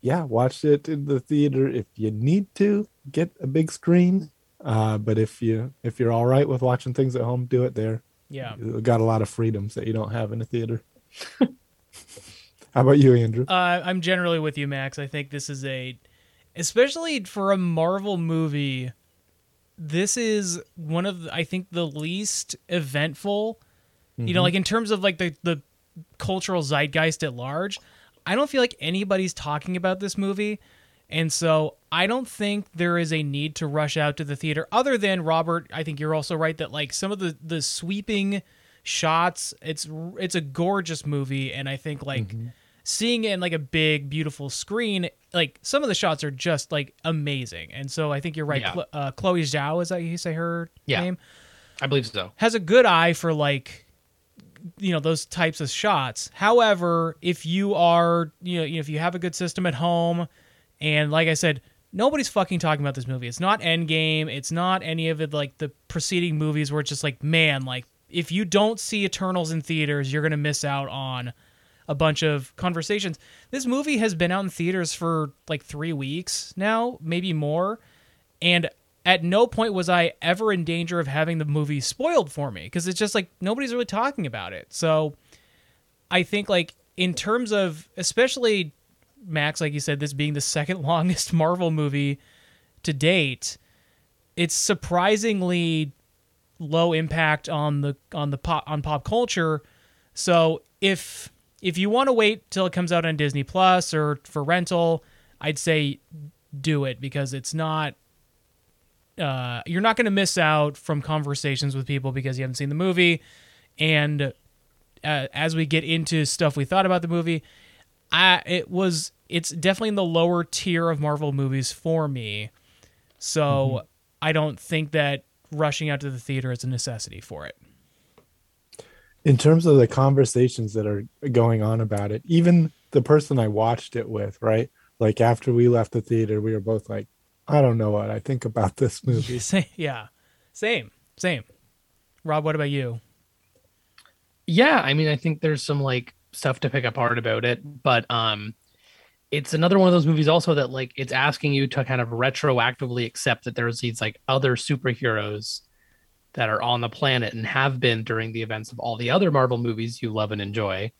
yeah, watch it in the theater if you need to. Get a big screen. Uh, but if you if you're all right with watching things at home, do it there. Yeah. You got a lot of freedoms that you don't have in a theater. How about you, Andrew? Uh, I'm generally with you, Max. I think this is a, especially for a Marvel movie, this is one of the, I think the least eventful. You know, Mhm. like in terms of like the the cultural zeitgeist at large, I don't feel like anybody's talking about this movie. And so I don't think there is a need to rush out to the theater other than Robert, I think you're also right that like some of the the sweeping shots, it's it's a gorgeous movie and I think like seeing it in like a big beautiful screen, like some of the shots are just like amazing. And so I think you're right. Yeah. Uh, Chloe Zhao is that you say her Yeah. name? I believe so. has a good eye for like you know those types of shots. However, if you are you know if you have a good system at home, and like I said, nobody's fucking talking about this movie. It's not Endgame. It's not any of it like the preceding movies where it's just like man, like if you don't see Eternals in theaters, you're gonna miss out on a bunch of conversations. This movie has been out in theaters for like three weeks now, maybe more, and at no point was I ever in danger of having the movie spoiled for me because it's just like nobody's really talking about it. So I think like in terms of especially Max, like you said, this being the second longest Marvel movie to date, it's surprisingly low impact on the on the pop on pop culture. So if if you want to wait till it comes out on Disney Plus or for rental, I'd say do it because it's not uh, you're not going to miss out from conversations with people because you haven't seen the movie. And uh, as we get into stuff we thought about the movie, I it was it's definitely in the lower tier of Marvel movies for me. So I don't think that rushing out to the theater is a necessity for it. in terms of the conversations that are going on about it, even the person I watched it with, right? Like after we left the theater, we were both like, I don't know what I think about this movie. Sa- yeah, same, same. Rob, what about you? Yeah, I mean, I think there's some like stuff to pick apart about it, but um, it's another one of those movies also that like it's asking you to kind of retroactively accept that there's these like other superheroes that are on the planet and have been during the events of all the other Marvel movies you love and enjoy,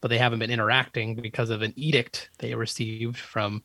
but they haven't been interacting because of an edict they received from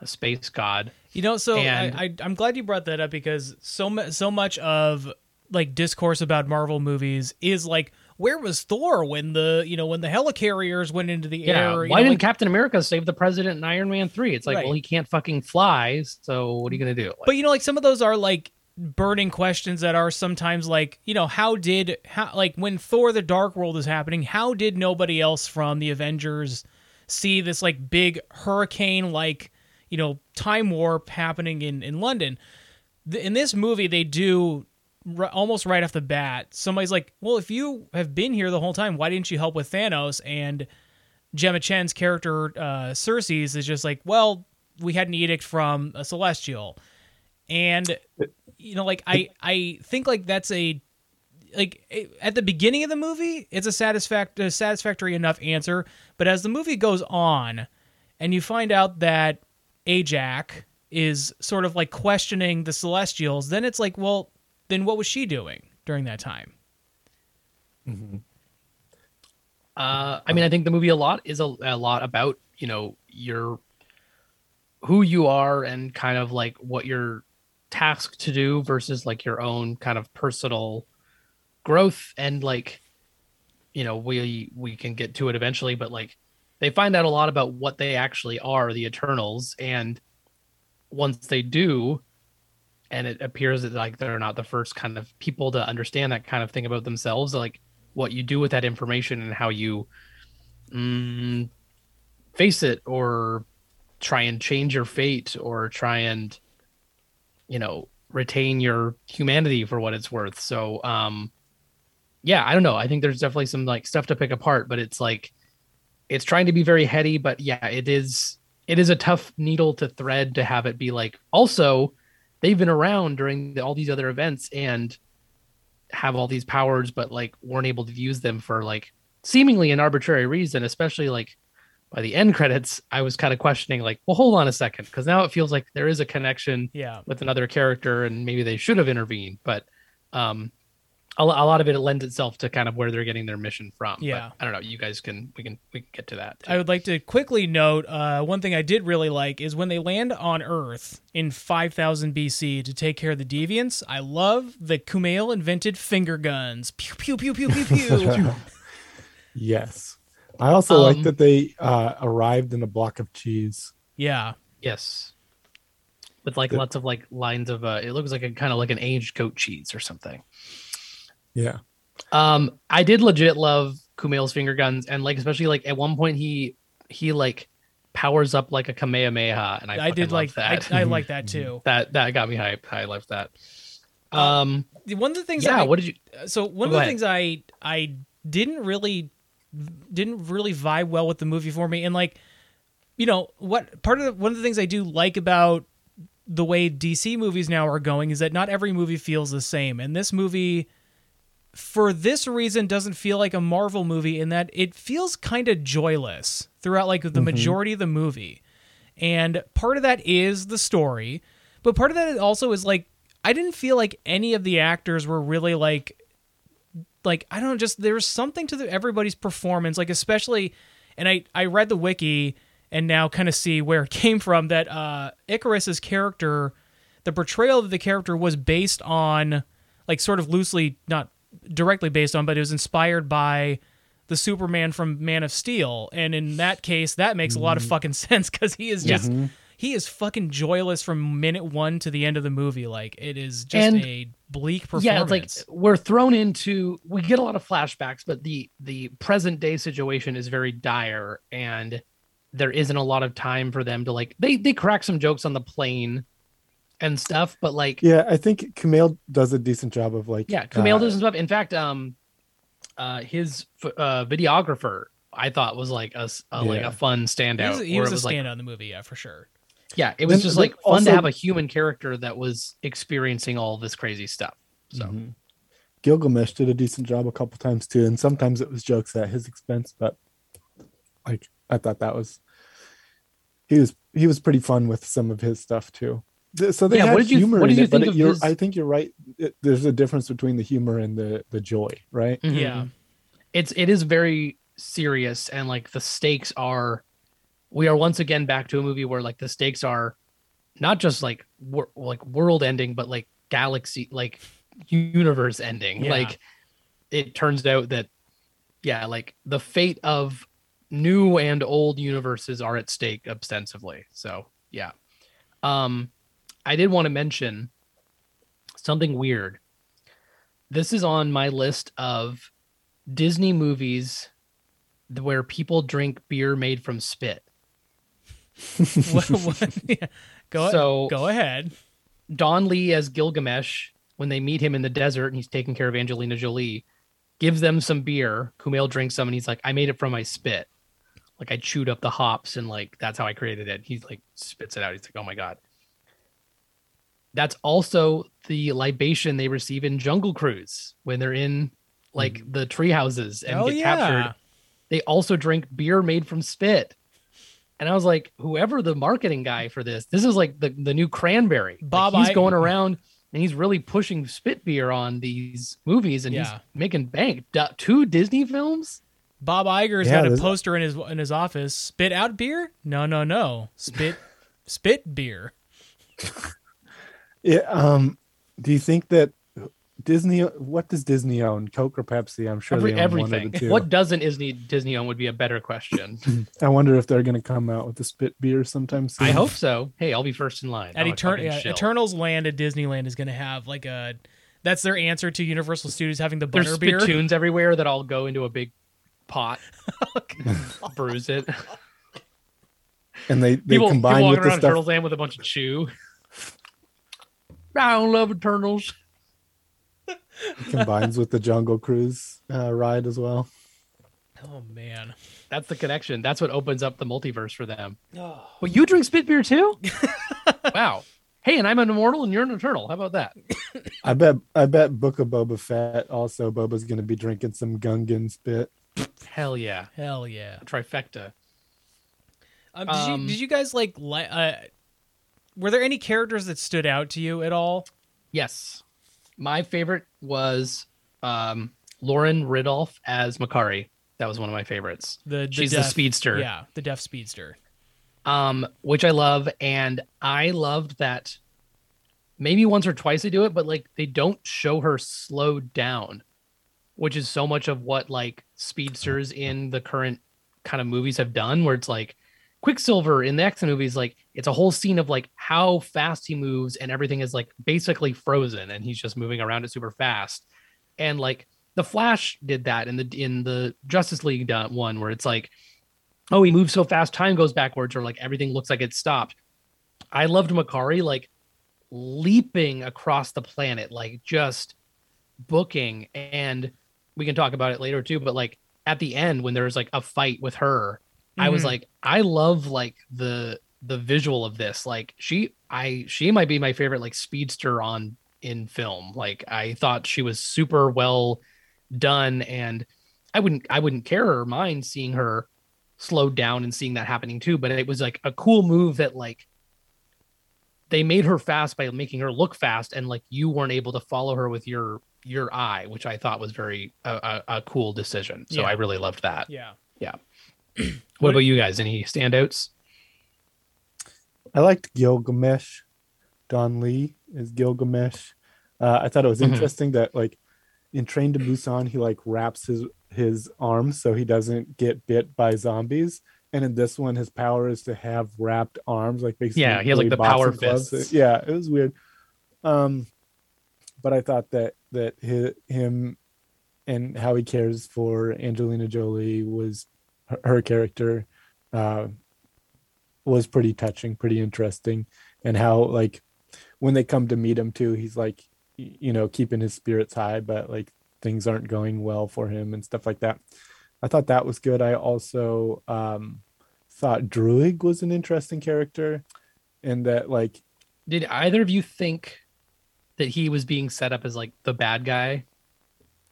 a space god. You know, so And- I, I, I'm glad you brought that up because so mu- so much of like discourse about Marvel movies is like, where was Thor when the you know when the helicarriers went into the Yeah, air? why know, didn't like- Captain America save the president in Iron Man three? It's like, Right. well, he can't fucking fly, so what are you gonna do? Like, But you know, like some of those are like burning questions that are sometimes like, you know, how did how like when Thor: The Dark World is happening, how did nobody else from the Avengers see this like big hurricane like you know time warp happening in in London? Th- In this movie, they do r- almost right off the bat. Somebody's like, "Well, if you have been here the whole time, why didn't you help with Thanos?" And Gemma Chan's character, uh, Sersi's, is just like, "Well, we had an edict from a Celestial." and you know like i i think like that's a like at the beginning of the movie it's a satisfact a satisfactory enough answer but as the movie goes on and you find out that ajak is sort of like questioning the celestials then it's like well then what was she doing during that time? Uh, I mean, I think the movie a lot is a, a lot about you know your who you are and kind of like what you're tasked to do versus like your own kind of personal growth and like you know we we can get to it eventually, but like they find out a lot about what they actually are, the Eternals, and once they do. And it appears that like they're not the first kind of people to understand that kind of thing about themselves. Like what you do with that information and how you mm, face it or try and change your fate or try and you know retain your humanity for what it's worth so um yeah i don't know i think there's definitely some like stuff to pick apart but it's like it's trying to be very heady but yeah it is it is a tough needle to thread to have it be like also they've been around during the, all these other events and have all these powers but like weren't able to use them for like seemingly an arbitrary reason especially like by the end credits i was kind of questioning like well hold on a second because now it feels like there is a connection yeah. with another character and maybe they should have intervened but um a, a lot of it lends itself to kind of where they're getting their mission from But Yeah. i don't know you guys can we can we can get to that too. I would like to quickly note uh, one thing I did really like is when they land on Earth in 5000 BC to take care of the deviants. I love that Kumail invented finger guns. Pew pew pew pew pew pew. Yes. I also like Um, that they uh, arrived in a block of cheese. yeah, yes with like The- lots of like lines of uh it looks like a kind of like an aged goat cheese or something Yeah. Um, I did legit love Kumail's finger guns, and like especially like at one point he he like powers up like a Kamehameha, and I, I, did like that. I, I like that too. that that got me hyped. I loved that. Um, One of the things yeah. I, what did you? so one of the ahead. things I I didn't really didn't really vibe well with the movie for me and like you know what part of the, one of the things I do like about the way DC movies now are going is that not every movie feels the same and this movie for this reason doesn't feel like a Marvel movie in that it feels kind of joyless throughout like the majority of the movie. And part of that is the story, but part of that also is like I didn't feel like any of the actors were really like like I don't know, just there's something to the, everybody's performance, like especially, and I I read the wiki and now kind of see where it came from that uh Ikaris's character, the portrayal of the character was based on like sort of loosely not directly based on, but it was inspired by the Superman from Man of Steel, and in that case, that makes a lot of mm. fucking sense because he is Yeah. just. Mm-hmm. He is fucking joyless from minute one to the end of the movie. Like it is just And- a bleak performance. Yeah, it's like we're thrown into. We get a lot of flashbacks, but the the present day situation is very dire, and there isn't a lot of time for them to like. They they crack some jokes on the plane and stuff, but like Yeah, I think Kumail does a decent job of like Yeah, Kumail uh, does some stuff. In fact, um, uh, his uh, videographer I thought was like a, like Yeah. a fun he standout. was, he where was a was like, standout in the movie, yeah, for sure. yeah, it was Then- just then like fun also- to have a human character that was experiencing all this crazy stuff. So Mhm. Gilgamesh did a decent job a couple times too, and sometimes it was jokes at his expense, but like I thought that was he was he was pretty fun with some of his stuff too. Th- So they Yeah, had what did you- humor what did in you it, but think of you're, his- I think you're right. It, there's a difference between the humor and the the joy, right? Yeah. Mhm. it's it is very serious and like the stakes are we are once again back to a movie where like the stakes are not just like wor- like world ending, but like galaxy, like universe ending. Yeah. Like it turns out that yeah, like the fate of new and old universes are at stake ostensibly. So yeah. Um, I did want to mention something weird. This is on my list of Disney movies where people drink beer made from spit. what, what, yeah. Go So- go ahead. Don Lee as Gilgamesh, when they meet him in the desert and he's taking care of Angelina Jolie, gives them some beer. Kumail drinks some and he's like, I made it from my spit. Like I chewed up the hops and like that's how I created it. He's like spits it out. He's like, oh my God. That's also the libation they receive in Jungle Cruise when they're in like mm. the tree houses and Oh get yeah. captured. They also drink beer made from spit. And I was like, whoever the marketing guy for this, this is like the, the new cranberry. Like, Bob he's I- going around and he's really pushing spit beer on these movies and Yeah. he's making bank. Du- two Disney films? Bob Iger's Yeah, got a poster in his in his office. Spit out beer? No, no, no. Spit spit beer. Yeah. Um. Do you think that Disney? What does Disney own? Coke or Pepsi? I'm sure Every, they own one everything. of the two. What doesn't Disney Disney own would be a better question. I wonder if they're going to come out with a spit beer sometime soon. I hope so. Hey, I'll be first in line. At Etern- yeah. Eternals Land at Disneyland is going to have like a. That's their answer to Universal Studios having the There's butter beer. spittoons everywhere that all go into a big pot. bruise it. And they they people, combine people with walking the around stuff. Turtles Land with a bunch of chew. I don't love Eternals. It combines with the Jungle Cruise uh, ride as well. Oh man. That's the connection. That's what opens up the multiverse for them. Oh. Well, you drink spit beer too? wow. Hey, and I'm an immortal and you're an eternal. How about that? I bet I bet Book of Boba Fett also Boba's going to be drinking some Gungan spit. Hell yeah. Hell yeah. Trifecta. Um, did Um, you did you guys like li- uh, were there any characters that stood out to you at all? Yes. My favorite was um, Lauren Ridloff as Makkari. That was one of my favorites. The, She's the speedster. Yeah, the deaf speedster. um, which I love. And I loved that maybe once or twice they do it, but like they don't show her slowed down, which is so much of what like speedsters in the current kind of movies have done, where it's like Quicksilver in the X movies, like it's a whole scene of like how fast he moves and everything is like basically frozen and he's just moving around it super fast. And like the Flash did that in the in the Justice League one where it's like oh, he moves so fast, time goes backwards, or like everything looks like it's stopped. I loved Makkari like leaping across the planet, like just booking. And we can talk about it later too, but like at the end when there's like a fight with her, I was Mhm. like, I love like the the visual of this. Like she I she might be my favorite like speedster on in film. Like I thought she was super well done and I wouldn't I wouldn't care or mind seeing her slowed down and seeing that happening too. But it was like a cool move that like they made her fast by making her look fast, and like you weren't able to follow her with your your eye, which I thought was very a, a, a cool decision. So Yeah. I really loved that. Yeah. Yeah. What about you guys? Any standouts? I liked Gilgamesh. Don Lee is Gilgamesh. Uh, I thought it was Mhm. interesting that like in Train to Busan, he like wraps his his arms so he doesn't get bit by zombies. And in this one, his power is to have wrapped arms, like basically. Yeah, he has, like, the power gloves. fists. Yeah, it was weird. Um, but I thought that that hi him and how he cares for Angelina Jolie was her, character uh, was pretty touching, pretty interesting, and how like when they come to meet him too, he's like you know keeping his spirits high, but like things aren't going well for him and stuff like that. I thought that was good. I also um, thought Druig was an interesting character, and that like Did either of you think that he was being set up as like the bad guy?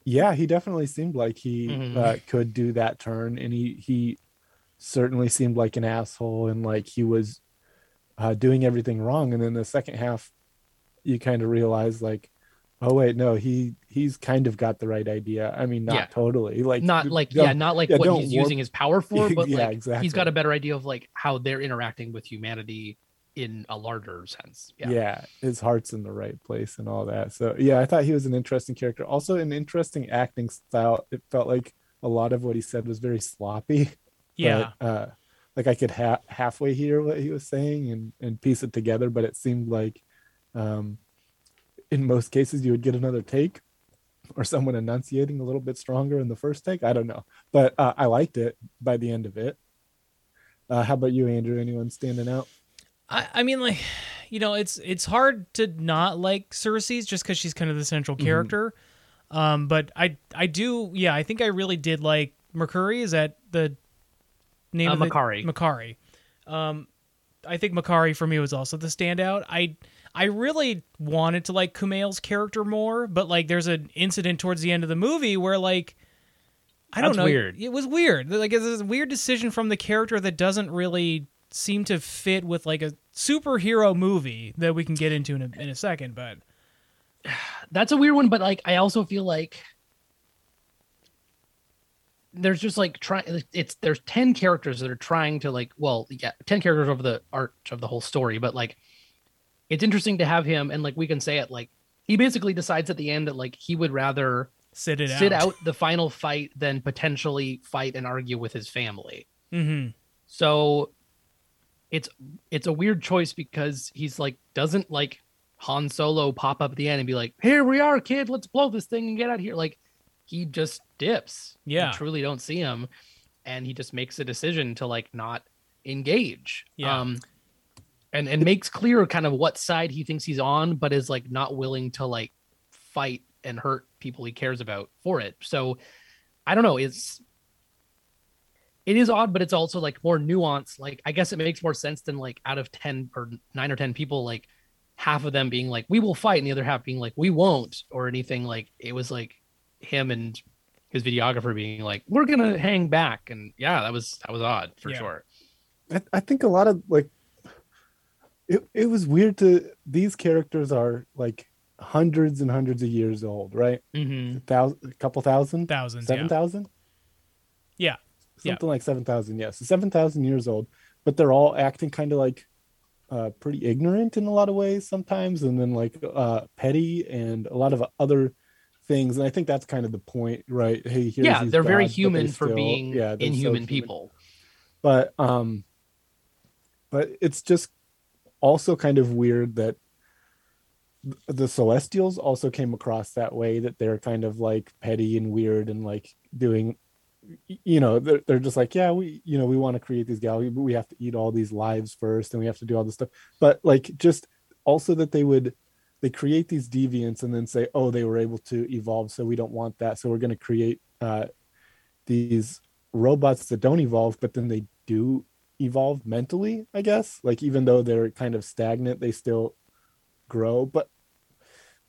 Yeah, he definitely seemed like he Mhm. uh, could do that turn, and he he certainly seemed like an asshole, and like he was uh, doing everything wrong. And then the second half, you kind of realize like, Oh wait, no, he he's kind of got the right idea. I mean, not Yeah. totally. Like not like yeah, not like yeah, what he's warp- using his power for, but Yeah, like exactly. he's got a better idea of like how they're interacting with humanity in a larger sense. Yeah. Yeah. his heart's in the right place and all that. So yeah, I thought he was an interesting character. Also, an interesting acting style. It felt like a lot of what he said was very sloppy. Yeah. but, uh, like I could ha- halfway hear what he was saying and and piece it together, but it seemed like, um, in most cases you would get another take, or someone enunciating a little bit stronger in the first take. I don't know, but uh, I liked it by the end of it. Uh, how about you, Andrew? Anyone standing out? I, I mean, like, you know, it's it's hard to not like Sersi's just because she's kind of the central Mm-hmm. character. Um, but I I do, yeah, I think I really did like Mercury. Is that the name Uh, of the- Makkari. Makkari. Um, I think Makkari for me was also the standout. I I really wanted to like Kumail's character more, but like there's an incident towards the end of the movie where like I don't That's know. weird. It was weird. Like it's a weird decision from the character that doesn't really seem to fit with like a superhero movie that we can get into in a, in a second. But That's a weird one, but like I also feel like there's just like trying it's there's 10 characters that are trying to like well yeah 10 characters over the arch of the whole story but like it's interesting to have him and like we can say it like he basically decides at the end that like he would rather sit it sit out. out the final fight than potentially fight and argue with his family hmm so it's it's a weird choice because he's like doesn't like Han Solo pop up at the end and be like, "Here we are, kid. Let's blow this thing and get out of here." Like he just dips. Yeah. you truly don't see him, and he just makes a decision to like not engage. Yeah. Um, and and makes clear kind of what side he thinks he's on, but is like not willing to like fight and hurt people he cares about for it. So I don't know. It's it is odd, but it's also like more nuanced. Like I guess it makes more sense than like out of ten or nine or ten people, like half of them being like we will fight, and the other half being like we won't, or anything. Like it was like him and his videographer being like we're gonna hang back, and yeah, that was that was odd for Yeah. sure. I, I think a lot of like it, it was weird to these characters are like hundreds and hundreds of years old, right? Mm-hmm. A thousand, a couple thousand, Thousands, seven yeah. thousand, Yeah. Yeah. something like seven thousand. Yes, seven thousand years old, but they're all acting kind of like uh, pretty ignorant in a lot of ways sometimes, and then like uh, petty and a lot of other things. And I think that's kind of the point, right? Hey, here's Yeah, they're very gods, but they human for being yeah, so inhuman human. people. but um but it's just also kind of weird that the celestials also came across that way that they're kind of like petty and weird and like doing you know they're, they're just like yeah we you know we want to create these galaxies but we have to eat all these lives first and we have to do all this stuff. But like just also that they would they create these deviants and then say oh they were able to evolve so we don't want that so we're going to create uh these robots that don't evolve but then they do evolve mentally i guess. Like even though they're kind of stagnant they still grow. But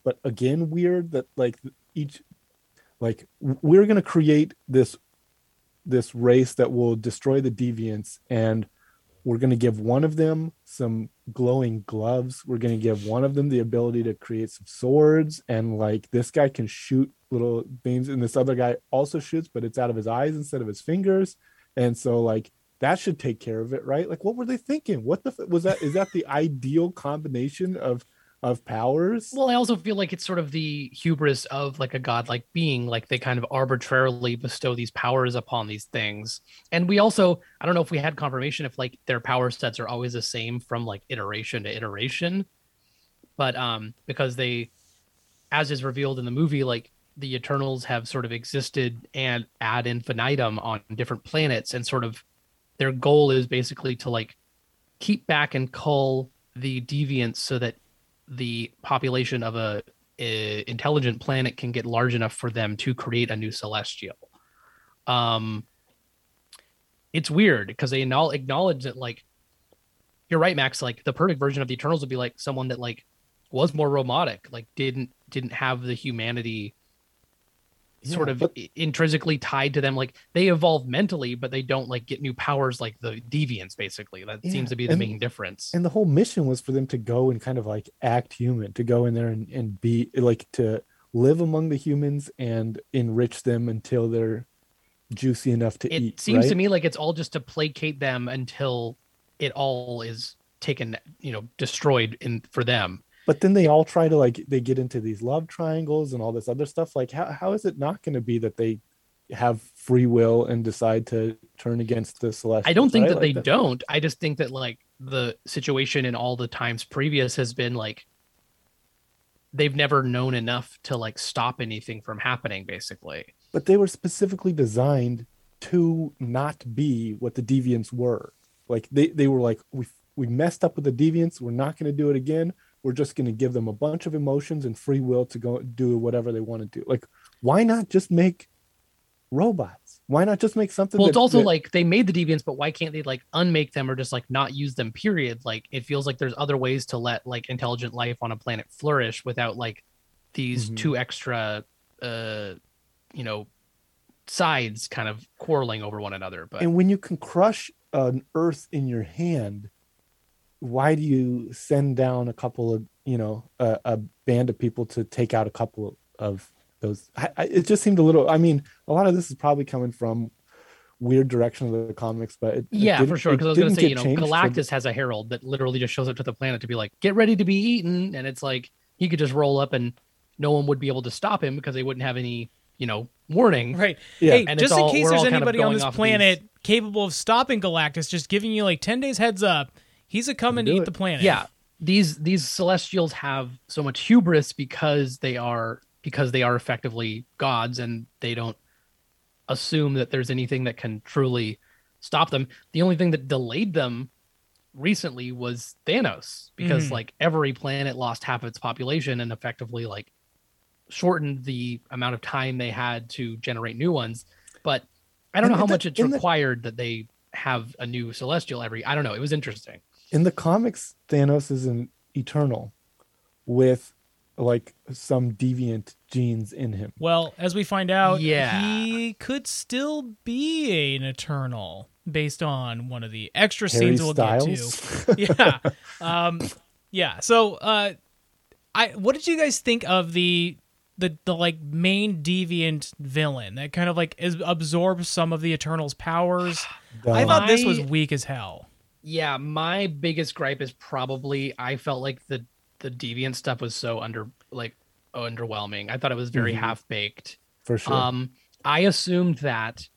but again weird that like each like we're going to create this this race that will destroy the deviants and we're going to give one of them some glowing gloves. We're going to give one of them the ability to create some swords and like this guy can shoot little beams and this other guy also shoots but it's out of his eyes instead of his fingers. And so like that should take care of it right? Like what were they thinking? What the f- was that is that the ideal combination of of powers Well, I also feel like it's sort of the hubris of like a godlike being, like they kind of arbitrarily bestow these powers upon these things. And we also, I don't know if we had confirmation if like their power sets are always the same from like iteration to iteration, but um, because they, as is revealed in the movie, like the Eternals have sort of existed and ad infinitum on different planets, and sort of their goal is basically to like keep back and cull the deviants so that the population of a, a intelligent planet can get large enough for them to create a new celestial. Um, it's weird because they acknowl- acknowledge that like you're right, Max. Like the perfect version of the Eternals would be like someone that like was more robotic, like didn't didn't have the humanity sort of but- intrinsically tied to them. Like they evolve mentally, but they don't like get new powers like the deviants. Basically, that Yeah, seems to be the and- main difference. and the whole mission was for them to go and kind of like act human to go in there and, and be like to live among the humans and enrich them until they're juicy enough to it eat It seems to me like it's all just to placate them until it all is taken, you know, destroyed in for them. But then they all try to like they get into these love triangles and all this other stuff like how, how is it not going to be that they have free will and decide to turn against the celestials I don't think right? that Like they don't. I just think that like the situation in all the times previous has been like they've never known enough to like stop anything from happening basically. but they were specifically designed to not be what the deviants were like they, they were like we we messed up with the deviants we're not going to do it again we're just going to give them a bunch of emotions and free will to go do whatever they want to do like why not just make robots why not just make something Well, it's also that- like they made the deviants, but why can't they like unmake them or just like not use them? Period. Like it feels like there's other ways to let like intelligent life on a planet flourish without like these Mhm. two extra, uh, you know, sides kind of quarreling over one another. But and when you can crush an earth in your hand why do you send down a couple of you know a, a band of people to take out a couple of those I, I, it just seemed a little i mean a lot of this is probably coming from weird direction of the comics but it, it yeah, for sure. Because I was gonna say, you know, changed for the- Galactus has a herald that literally just shows up to the planet to be like, "Get ready to be eaten," and it's like he could just roll up and no one would be able to stop him because they wouldn't have any, you know, warning. Right. Yeah. Hey, And it's just in case there's all kind of anybody on this off of planet capable of stopping Galactus, just giving you like 10 days heads up, he's a coming to eat it. the planet. yeah these these celestials have so much hubris because they are because they are effectively gods and they don't assume that there's anything that can truly stop them the only thing that delayed them recently was thanos because Mhm. like every planet lost half of its population and effectively like shortened the amount of time they had to generate new ones but i don't And know how the- much it's in the- required that they have a new celestial every i don't know it was interesting in the comics thanos is an eternal with like some deviant genes in him Well, as we find out, Yeah. he could still be an Eternal based on one of the extra Harry scenes we'll Styles? get to. yeah. Um, yeah. So, uh, I what did you guys think of the the the like main deviant villain that kind of like is, absorbs some of the Eternals' powers? I thought this was weak as hell. Yeah, my biggest gripe is probably I felt like the the deviant stuff was so under like underwhelming. I thought it was very Mhm. half baked. for sure Um, I assumed that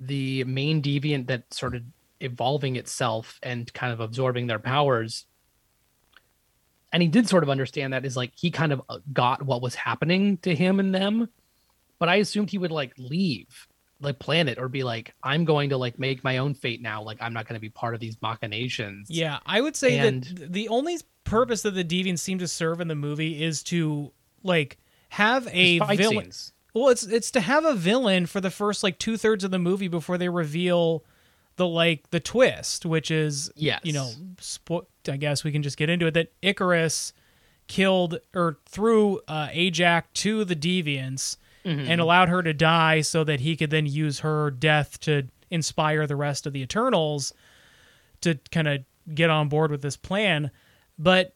the main deviant that started evolving itself and kind of absorbing their powers, and he did sort of understand that is like he kind of uh, got what was happening to him and them, but I assumed he would like leave the planet or be like, I'm going to like make my own fate now. Like I'm not going to be part of these machinations. Yeah, I would say And- that the only purpose that the deviants seem to serve in the movie is to like have a villain. scenes. Well, it's it's to have a villain for the first like two thirds of the movie before they reveal the like the twist, which is Yes. you know, spo- I guess we can just get into it that Ikaris killed or threw uh, Ajak to the deviants Mm-hmm. and allowed her to die so that he could then use her death to inspire the rest of the Eternals to kind of get on board with this plan. But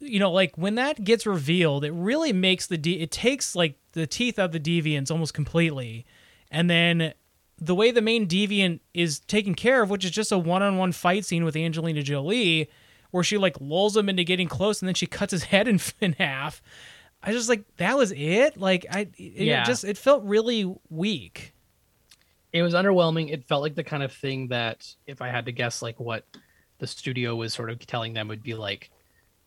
you know, like when that gets revealed, it really makes the de- it takes like the teeth out of the deviants almost completely, and then the way the main deviant is taken care of, which is just a one-on-one fight scene with Angelina Jolie, where she like lulls him into getting close, and then she cuts his head in, in half. I just like that was it. Like I, it Yeah. just it felt really weak. it was underwhelming. It felt like the kind of thing that, if I had to guess, like what the studio was sort of telling them would be like,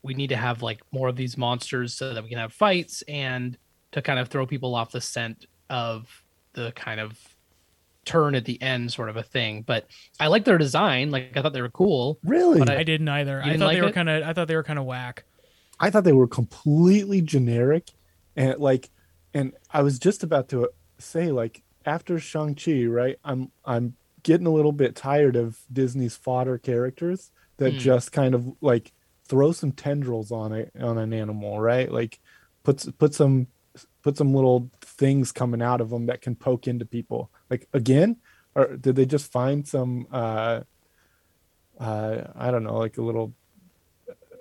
we need to have like more of these monsters so that we can have fights and to kind of throw people off the scent of the kind of turn at the end, sort of a thing. But I like their design. Like I thought they were cool. really But I didn't either. I thought like they were kind of. I thought they were kind of whack. I thought they were completely generic and like and I was just about to say like after Shang-Chi, right? I'm I'm getting a little bit tired of Disney's fodder characters that Hmm. just kind of like throw some tendrils on it on an animal, right? Like put put some put some little things coming out of them that can poke into people. Like again, or did they just find some? uh uh I don't know, like a little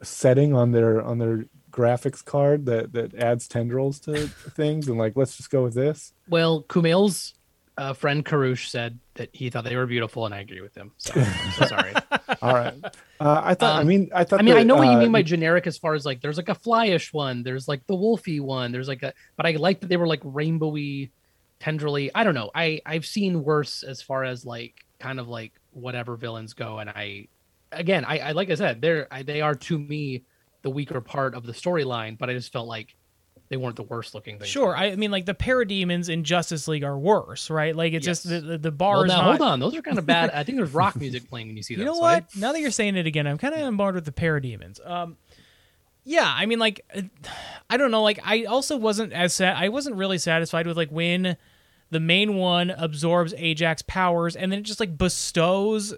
setting on their on their graphics card that that adds tendrils to things, and like let's just go with this. Well, Kumail's uh, friend Karun said that he thought they were beautiful, and I agree with him. So, so sorry. All right. Uh, I thought. I Um, mean, I thought. I mean, I that, know what you uh, mean by generic as far as like there's like a flyish one, there's like the wolfy one, there's like a but I like that they were like rainbowy, tendrily. I don't know. I I've seen worse as far as like kind of like whatever villains go, and I again I, I like I said they're I, they are to me the weaker part of the storyline, but I just felt like they weren't the worst looking thing. Sure, I mean, like the parademons in Justice League are worse, right? Like it's just the the, bar Well, now, not. hold on, those are kind of bad. I think there's rock music playing when you see that. You know so I- what? Now that you're saying it again, I'm kind of on board with the parademons. Um, yeah, I mean, like, uh, I don't know. Like, I also wasn't as sad. I wasn't really satisfied with like when the main one absorbs Ajak's powers and then it just like bestows,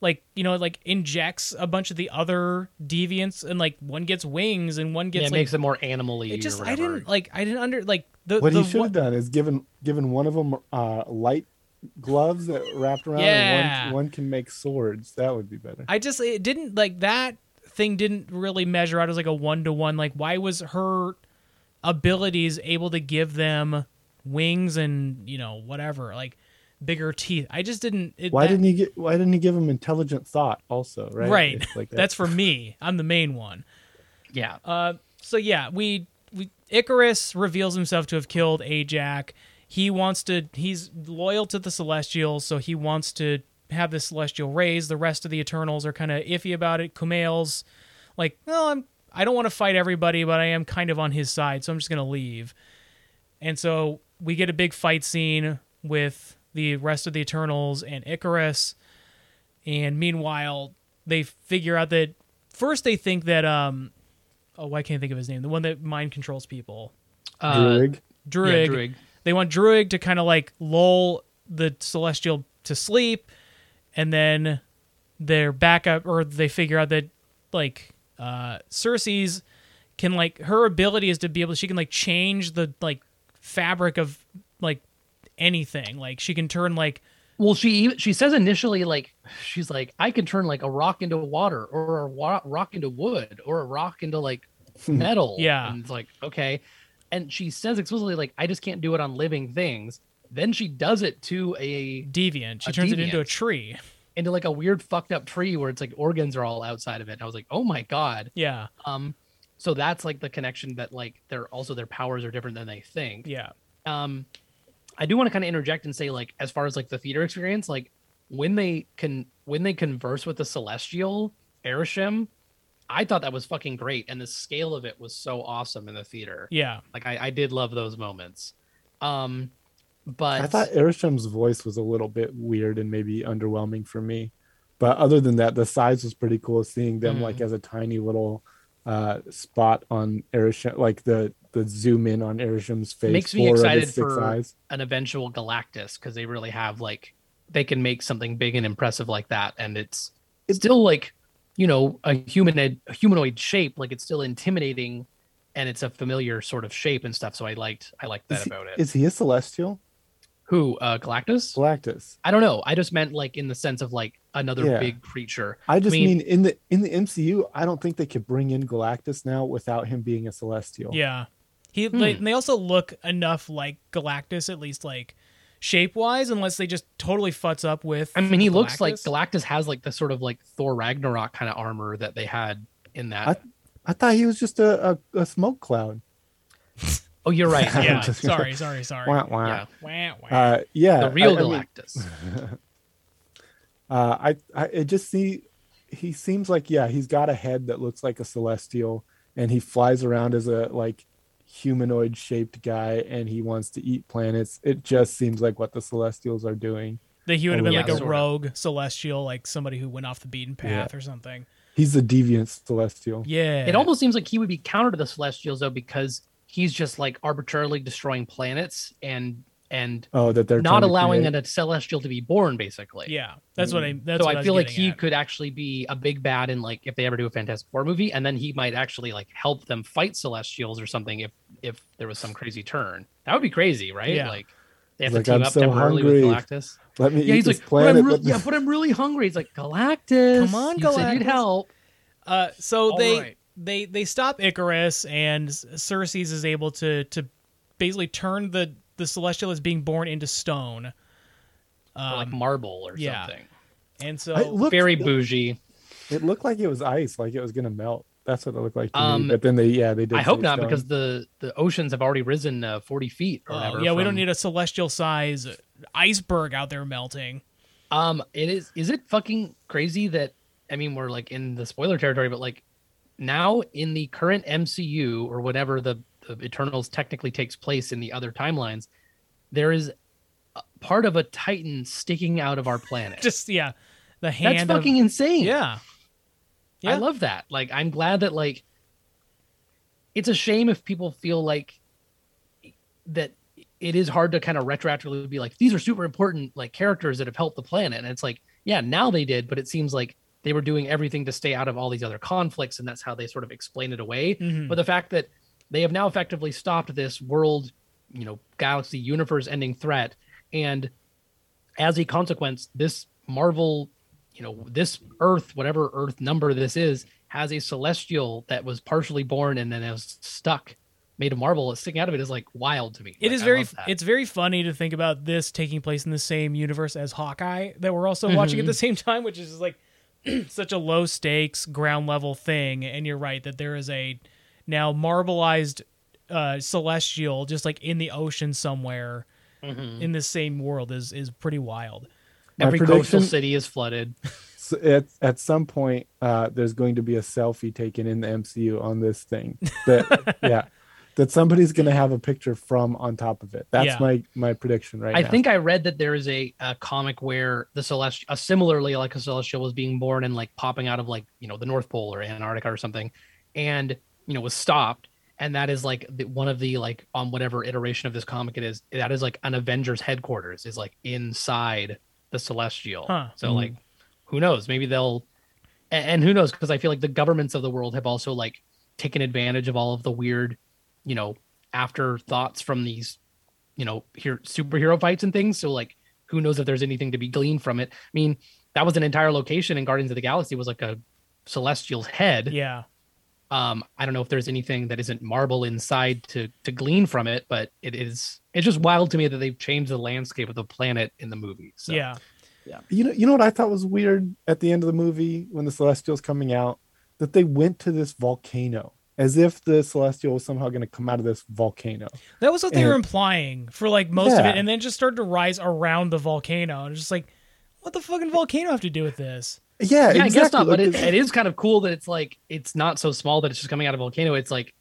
like you know, like injects a bunch of the other deviants and like one gets wings and one yeah, gets it like. makes it more animally. it just or I didn't like I didn't under like the What the he should one- have done is given given one of them uh, light gloves that wrapped around, Yeah. and one, one can make swords. That would be better. I just it didn't like that thing didn't really measure out as like a one to one. Like why was her abilities able to give them wings and you know whatever like bigger teeth? I just didn't. It, why that- didn't he get? Why didn't he give him intelligent thought? Also, right? Right. Like that. That's for me. I'm the main one. Yeah. Uh, so yeah, we we Ikaris reveals himself to have killed Ajak. He wants to. He's loyal to the Celestials, so he wants to have the Celestial raise. The rest of the Eternals are kind of iffy about it. Kumail's like, no, I'm. I don't want to fight everybody, but I am kind of on his side, so I'm just gonna leave. And so we get a big fight scene with the rest of the Eternals and Ikaris. And meanwhile, they figure out that first they think that um oh I can't think of his name the one that mind controls people Uh, Druig. Druig. Yeah, Druig. They want Druig to kind of like lull the Celestial to sleep, and then they're back or they figure out that like uh Sersi's can like her ability is to be able she can like change the like fabric of like anything like she can turn like Well, she even- she says initially like she's like I can turn like a rock into water or a wa- rock into wood or a rock into like metal. Yeah. and it's like okay, and she says explicitly like I just can't do it on living things. Then she does it to a deviant she A turns it into a tree into like a weird fucked up tree where it's like organs are all outside of it. And I was like, oh my god. yeah Um, so that's like the connection that like they're also their powers are different than they think. yeah um i do want to kind of interject and say like as far as like the theater experience like when they can when they converse with the celestial Arishem, i thought that was fucking great and the scale of it was so awesome in the theater yeah like i, I did love those moments um but I thought Arishem's voice was a little bit weird and maybe underwhelming for me. But other than that, the size was pretty cool. Seeing them Mm. like as a tiny little uh, spot on Erishem, like the the zoom in on Arishem's face. makes me four of his excited six for eyes. an eventual galactus because they really have like they can make something big and impressive like that and it's it's still like you know a humanoid a humanoid shape like it's still intimidating and it's a familiar sort of shape and stuff so i liked i liked that Is he, about it is he a celestial? who uh galactus Galactus. i don't know i just meant like in the sense of like another Yeah. big creature I just mean- mean, in the in the MCU, I don't think they could bring in Galactus now without him being a celestial. Yeah. He Hmm. they, they also look enough like Galactus, at least like shape wise, unless they just totally futz up with. i mean he looks like Galactus. galactus has like the sort of like thor ragnarok kind of armor that they had in that I, I thought he was just a, a, a smoke cloud. oh you're right yeah Just- sorry, sorry, sorry. Wah, wah. yeah Wah, wah. Uh, yeah, the real I- I mean, galactus uh, I, I it just see he seems like yeah he's got a head that looks like a celestial and he flies around as a like humanoid shaped guy and he wants to eat planets it just seems like what the celestials are doing that he would have oh, been Yeah, like a sorta. rogue celestial, like somebody who went off the beaten path or something. he's a deviant celestial Yeah. It almost seems like he would be counter to the Celestials though, because he's just like arbitrarily destroying planets and and oh that they're not allowing create. a celestial to be born, basically. Yeah, that's what I. That's so what I was feel like he at. could actually be a big bad in like if they ever do a Fantastic Four movie, and then he might actually like help them fight Celestials or something if if there was some crazy turn. That would be crazy, right? Yeah. Like they have He's to like, team "I'm up so temporarily hungry. with Galactus. Let me Yeah, eat he's this like, but I'm re- let me- yeah, but I'm really hungry. He's like, Galactus, Come on, you said you'd Galactus." help. Uh, so All they right. they they stop Ikaris, and Sersi's is able to to basically turn the the Celestial is being born into stone. or like marble or Um, yeah. something. And so it looked- Very bougie. It looked like it was ice, like it was gonna melt. That's what it looked like to Um, me. But then they, yeah, they did. I hope not stone. because the the oceans have already risen uh, 40 feet or oh, whatever. yeah, we don't need a celestial size iceberg out there melting. Um, it is. Is it fucking crazy that I mean we're like in the spoiler territory, but like now in the current MCU or whatever the, the Eternals technically takes place in the other timelines, there is part of a Titan sticking out of our planet. Just yeah, the hand. That's of- fucking insane. yeah. Yeah. I love that. Like, I'm glad that like it's a shame if people feel like that it is hard to kind of retroactively be like these are super important like characters that have helped the planet, and it's like yeah, now they did, but it seems like they were doing everything to stay out of all these other conflicts, and that's how they sort of explain it away. Mhm. But the fact that they have now effectively stopped this world, you know, galaxy universe ending threat, and as a consequence, this Marvel, you know, this Earth, whatever Earth number this is, has a celestial that was partially born and then is stuck, made of marble. Sticking out of it is like wild to me. It Like, is very it's very funny to think about this taking place in the same universe as Hawkeye that we're also mm-hmm. watching at the same time, which is like such a low stakes ground level thing. And you're right that there is a now marbleized uh, celestial just like in the ocean somewhere Mhm. in the same world is is pretty wild. My Every coastal city is flooded. So at at some point, uh, there's going to be a selfie taken in the MCU on this thing. That yeah, that somebody's going to have a picture from on top of it. That's Yeah. my my prediction right I now. think I read that there is a, a comic where the celestial, uh, similarly like a celestial, was being born and like popping out of like you know the North Pole or Antarctica or something, and you know was stopped. And that is like the, one of the like on whatever iteration of this comic it is. That is like an Avengers headquarters is like inside the celestial. Huh. So Mhm. like, who knows? Maybe they'll, and, and who knows? Because I feel like the governments of the world have also like taken advantage of all of the weird, you know, afterthoughts from these you know, here superhero fights and things. So like, who knows if there's anything to be gleaned from it? I mean, that was an entire location in Guardians of the Galaxy was like a celestial's head. Yeah. Um, I don't know if there's anything that isn't marble inside to to glean from it, but it is it's just wild to me that they've changed the landscape of the planet in the movie. So Yeah. yeah. You know, you know what I thought was weird at the end of the movie when the Celestial's coming out that they went to this volcano as if the Celestial was somehow going to come out of this volcano. That was what they were implying for like most of it, and then just started to rise around the volcano. And just like, what the fucking volcano have to do with this? Yeah, yeah, I guess not, but it, it is kind of cool that it's like it's not so small that it's just coming out of a volcano. It's like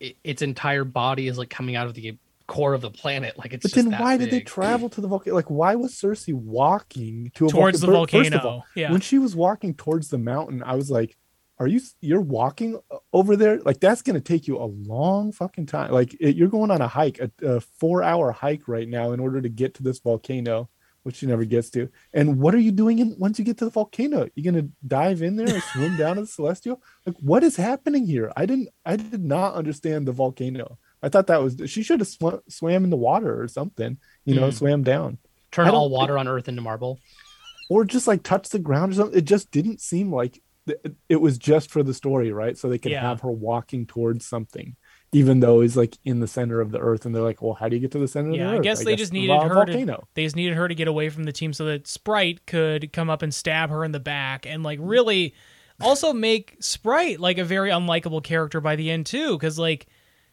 it, its entire body is like coming out of the core of the planet. Like it's But just then that why did they travel to the volcano? Like, why was Sersi walking to a Towards the volcano? First of all, yeah. When she was walking towards the mountain, I was like, "Are you? You're walking uh, over there? Like that's going to take you a long fucking time. Like it, you're going on a hike, a, a four hour hike right now in order to get to this volcano, which she never gets to. And what are you doing in, once you get to the volcano? You're going to dive in there and swim down to the celestial? Like what is happening here? I didn't. I did not understand the volcano. I thought that was she should have sw- swam in the water or something, you know, Mm. swam down. turn all think- water on Earth into marble? or just like touch the ground or something. It just didn't seem like th- it was just for the story, right? So they could Yeah. have her walking towards something, even though he's like in the center of the earth. And they're like, well, how do you get to the center of the I earth? guess i guess they just needed her volcano. to. They just needed her to get away from the team so that Sprite could come up and stab her in the back and like really, also make Sprite like a very unlikable character by the end too. Because like,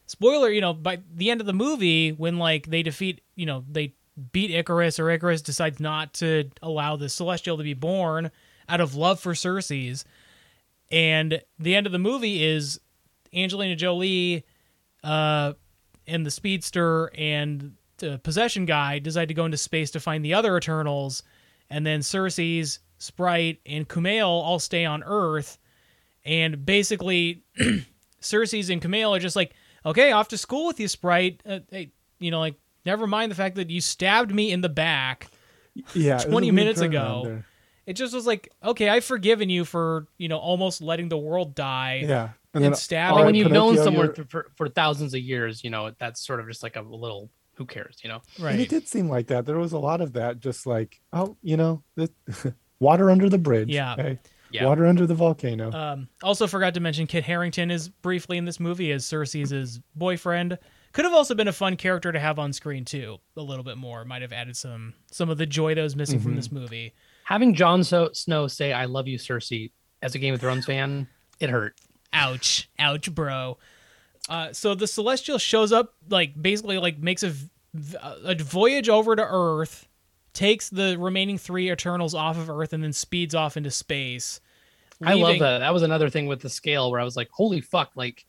spoiler, you know, by the end of the movie when like they defeat, you know, they beat Ikaris or Ikaris decides not to allow the Celestial to be born out of love for Sersi's, and the end of the movie is Angelina Jolie uh, and the speedster and the possession guy decide to go into space to find the other Eternals, and then Sersi's Sprite and Kumail all stay on Earth, and basically Sersi's and Kumail are just like, okay, off to school with you, Sprite. Uh, hey, you know, like never mind the fact that you stabbed me in the back. Yeah, it was a 20 minutes ago. It just was like, okay, I've forgiven you for, you know, almost letting the world die. Yeah. And and then stabbing. Well, when you've known someone you're- for, for, for thousands of years, you know, that's sort of just like a little who cares, you know? And right. it did seem like that. There was a lot of that, just like, oh, you know, the, water under the bridge. Yeah. Hey, Yeah. Water under the volcano. Um, also forgot to mention Kit Harington is briefly in this movie as Sersi's boyfriend. Could have also been a fun character to have on screen too. A little bit more might have added some some of the joy that was missing from this movie. Having Jon so- Snow say, I love you, Cersei, as a Game of Thrones fan, it hurt. Ouch, ouch, bro. Uh, so the Celestial shows up, like basically, like makes a a voyage over to Earth, takes the remaining three Eternals off of Earth, and then speeds off into space. I love that. That was another thing with the scale where I was like, holy fuck, like,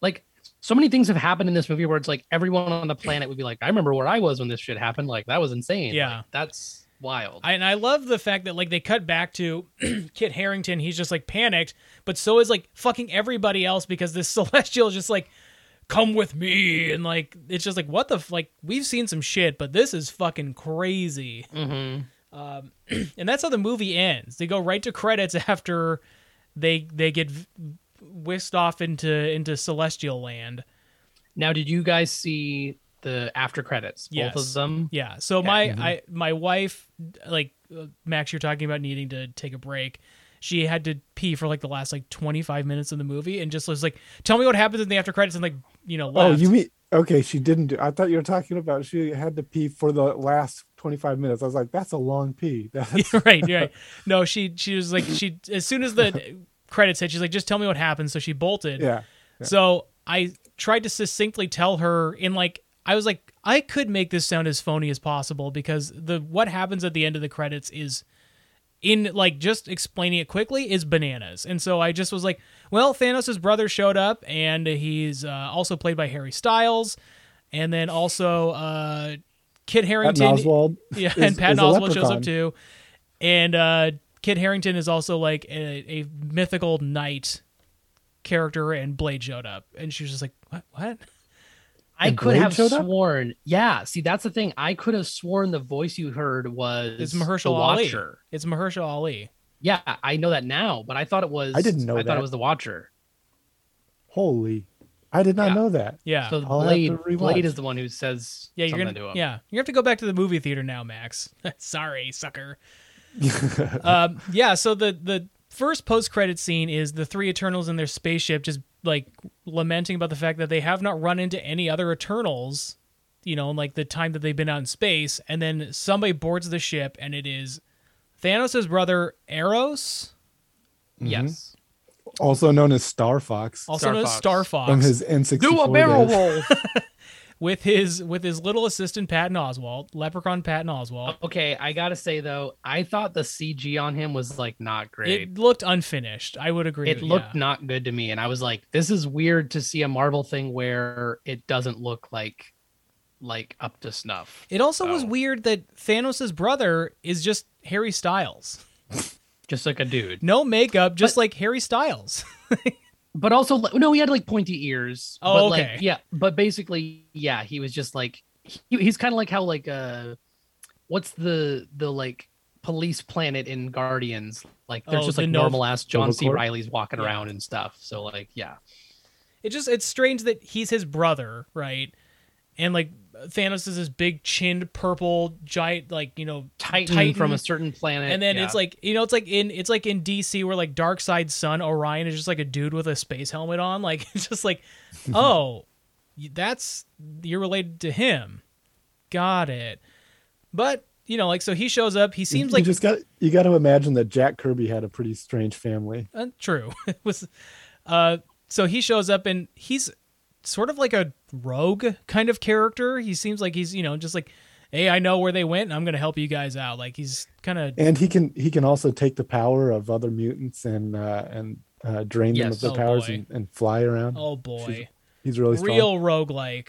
like so many things have happened in this movie where it's like everyone on the planet would be like, I remember where I was when this shit happened. Like that was insane. Yeah. Like, that's wild. I, and I love the fact that like they cut back to Kit Harington. He's just like panicked, but so is like fucking everybody else because this Celestial is just like, come with me, and like it's just like what the f- like we've seen some shit, but this is fucking crazy. mm-hmm. Um, and that's how the movie ends. They go right to credits after they they get whisked off into into Celestial Land. Now, did you guys see the after credits? Both of them. Yeah. So Okay. my I my wife like uh, Max, you're talking about needing to take a break. She had to pee for like the last like 25 minutes of the movie and just was like, "Tell me what happens in the after credits," and like you know, oh, you mean okay? She didn't do. I thought you were talking about she had to pee for the last twenty five minutes. I was like, that's a long pee. That's, right, right. No, she she was like she as soon as the credits hit, she's like, "Just tell me what happens." So she bolted. yeah. So I tried to succinctly tell her in like I was like I could make this sound as phony as possible because the what happens at the end of the credits is in like just explaining it quickly is bananas. And so I just was like, well, Thanos' brother showed up and he's uh, also played by Harry Styles and then also uh Kit Patton Harington Oswalt. yeah, is- and Patton Oswalt shows up too. And uh Kit Harington is also like a, a mythical knight character, and Blade showed up, and she was just like, "What? What?" I could Blade have showed up? sworn. Yeah. See, that's the thing. I could have sworn the voice you heard was It's the Mahershala Ali. Watcher. It's Mahershala Ali. Yeah, I know that now, but I thought it was. I didn't know I thought it was the Watcher. Holy, I did not Yeah. know that. Yeah, So I'll Blade. Blade is the one who says yeah. You're something gonna, to him. yeah. You have to go back to the movie theater now, Max. Sorry, sucker. um, yeah. So the the first post credit scene is the three Eternals in their spaceship, just like lamenting about the fact that they have not run into any other Eternals. You know, in like the time that they've been out in space, and then somebody boards the ship, and it is Thanos' brother Eros, mm-hmm. Yes. Also known as Star Fox also Star known as Fox. Star Fox, from his N64 Do a barrel roll. with his with his little assistant Patton Oswalt, Leprechaun Patton Oswalt. okay, I gotta say though, I thought the CG on him was like not great. It looked unfinished. I would agree. It looked yeah. not good to me, and I was like, "This is weird to see a Marvel thing where it doesn't look like like up to snuff." It also was Oh. weird that Thanos' brother is just Harry Styles. Just like a dude, No makeup, just like Harry Styles. but also no, he had like pointy ears. Oh, but, okay. Like, yeah, but basically, yeah, he was just like he, he's kind of like how like uh, what's the the like police planet in Guardians? Like there's Oh, just the like Nova- normal ass John C. Corp? Reilly's walking Yeah. around and stuff. So like, yeah, It just it's strange that he's his brother, right? And like Thanos is this big chinned purple giant like, you know, Titan, Titan. from a certain planet, and then yeah. it's like you know it's like in it's like in DC where like Darkseid's son Orion is just like a dude with a space helmet on like it's just like oh that's you're related to him got it but you know like so he shows up he seems you like just got you got to imagine that Jack Kirby had a pretty strange family. uh, true it was uh so he shows up and he's sort of like a rogue kind of character he seems like he's you know just like hey I know where they went and I'm gonna help you guys out like he's kind of And he can he can also take the power of other mutants and uh, and uh, drain them of their Oh, powers boy. and, and fly around. oh boy She's- He's really strong. real roguelike.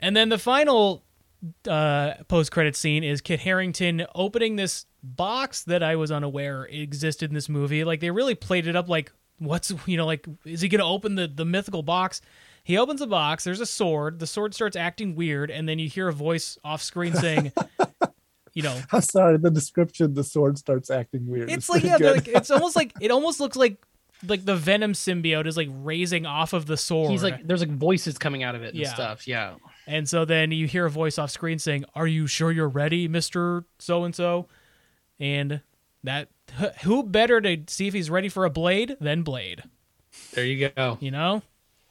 And then the final uh, post credit scene is Kit Harington opening this box that I was unaware existed in this movie. Like they really played it up like what's you know like is he gonna open the the mythical box? He opens the box. There's a sword. The sword starts acting weird, and then you hear a voice off screen saying, "You know, I'm sorry, the description, the sword starts acting weird. it's pretty like yeah, like it's almost like it almost looks like like the Venom symbiote is like raising off of the sword. He's like, there's like voices coming out of it and Yeah. stuff. Yeah. And so then you hear a voice off screen saying, "Are you sure you're ready, Mister So and So?" And that who better to see if he's ready for a blade than Blade? There you go. You know,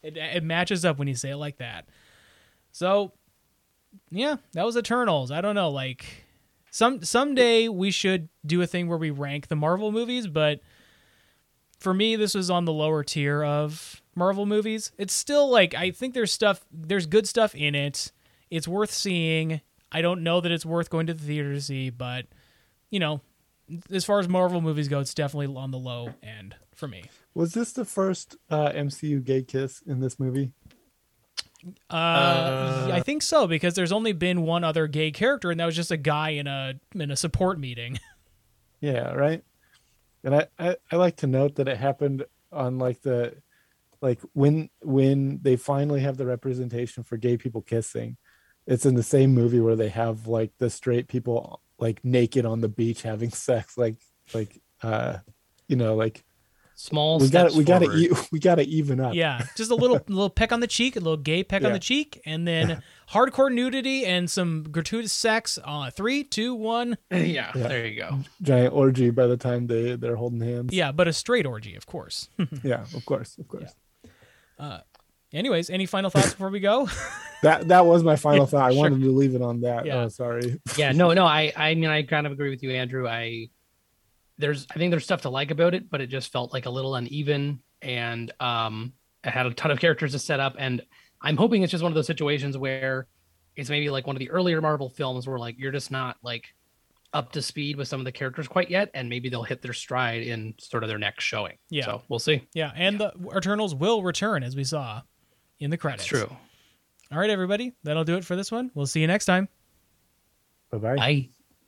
it it matches up when you say it like that. So, yeah, that was Eternals. I don't know, like some someday we should do a thing where we rank the Marvel movies, but for me, this was on the lower tier of Marvel movies. It's still like I think there's stuff, there's good stuff in it. It's worth seeing. I don't know that it's worth going to the theater to see, but you know, as far as Marvel movies go, it's definitely on the low end for me. Was this the first uh, MCU gay kiss in this movie? Uh, I think so because there's only been one other gay character, and that was just a guy in a in a support meeting. Yeah, right. And I, I, I like to note that it happened on like the like when when they finally have the representation for gay people kissing, it's in the same movie where they have like the straight people like naked on the beach having sex, like like uh you know like Small. we got steps to we got to forward. e- we got to even up. yeah, just a little little peck on the cheek, a little gay peck on the cheek, and then hardcore nudity and some gratuitous sex. Uh, three, two, one. yeah, Yeah. There you go. Giant orgy by the time they they're holding hands. Yeah, but a straight orgy, of course. Yeah, of course, of course. Anyways, any final thoughts before we go? That that was my final thought. I sure. wanted to leave it on that. Yeah. Oh, sorry. yeah no no i i mean i kind of agree with you andrew i there's i think there's stuff to like about it but it just felt like a little uneven and um it had a ton of characters to set up and i'm hoping it's just one of those situations where it's maybe like one of the earlier marvel films where like you're just not like up to speed with some of the characters quite yet and maybe they'll hit their stride in sort of their next showing Yeah. so we'll see yeah, and the Eternals will return as we saw in the credits. it's true All right, everybody, that'll do it for this one. We'll see you next time. Bye bye. bye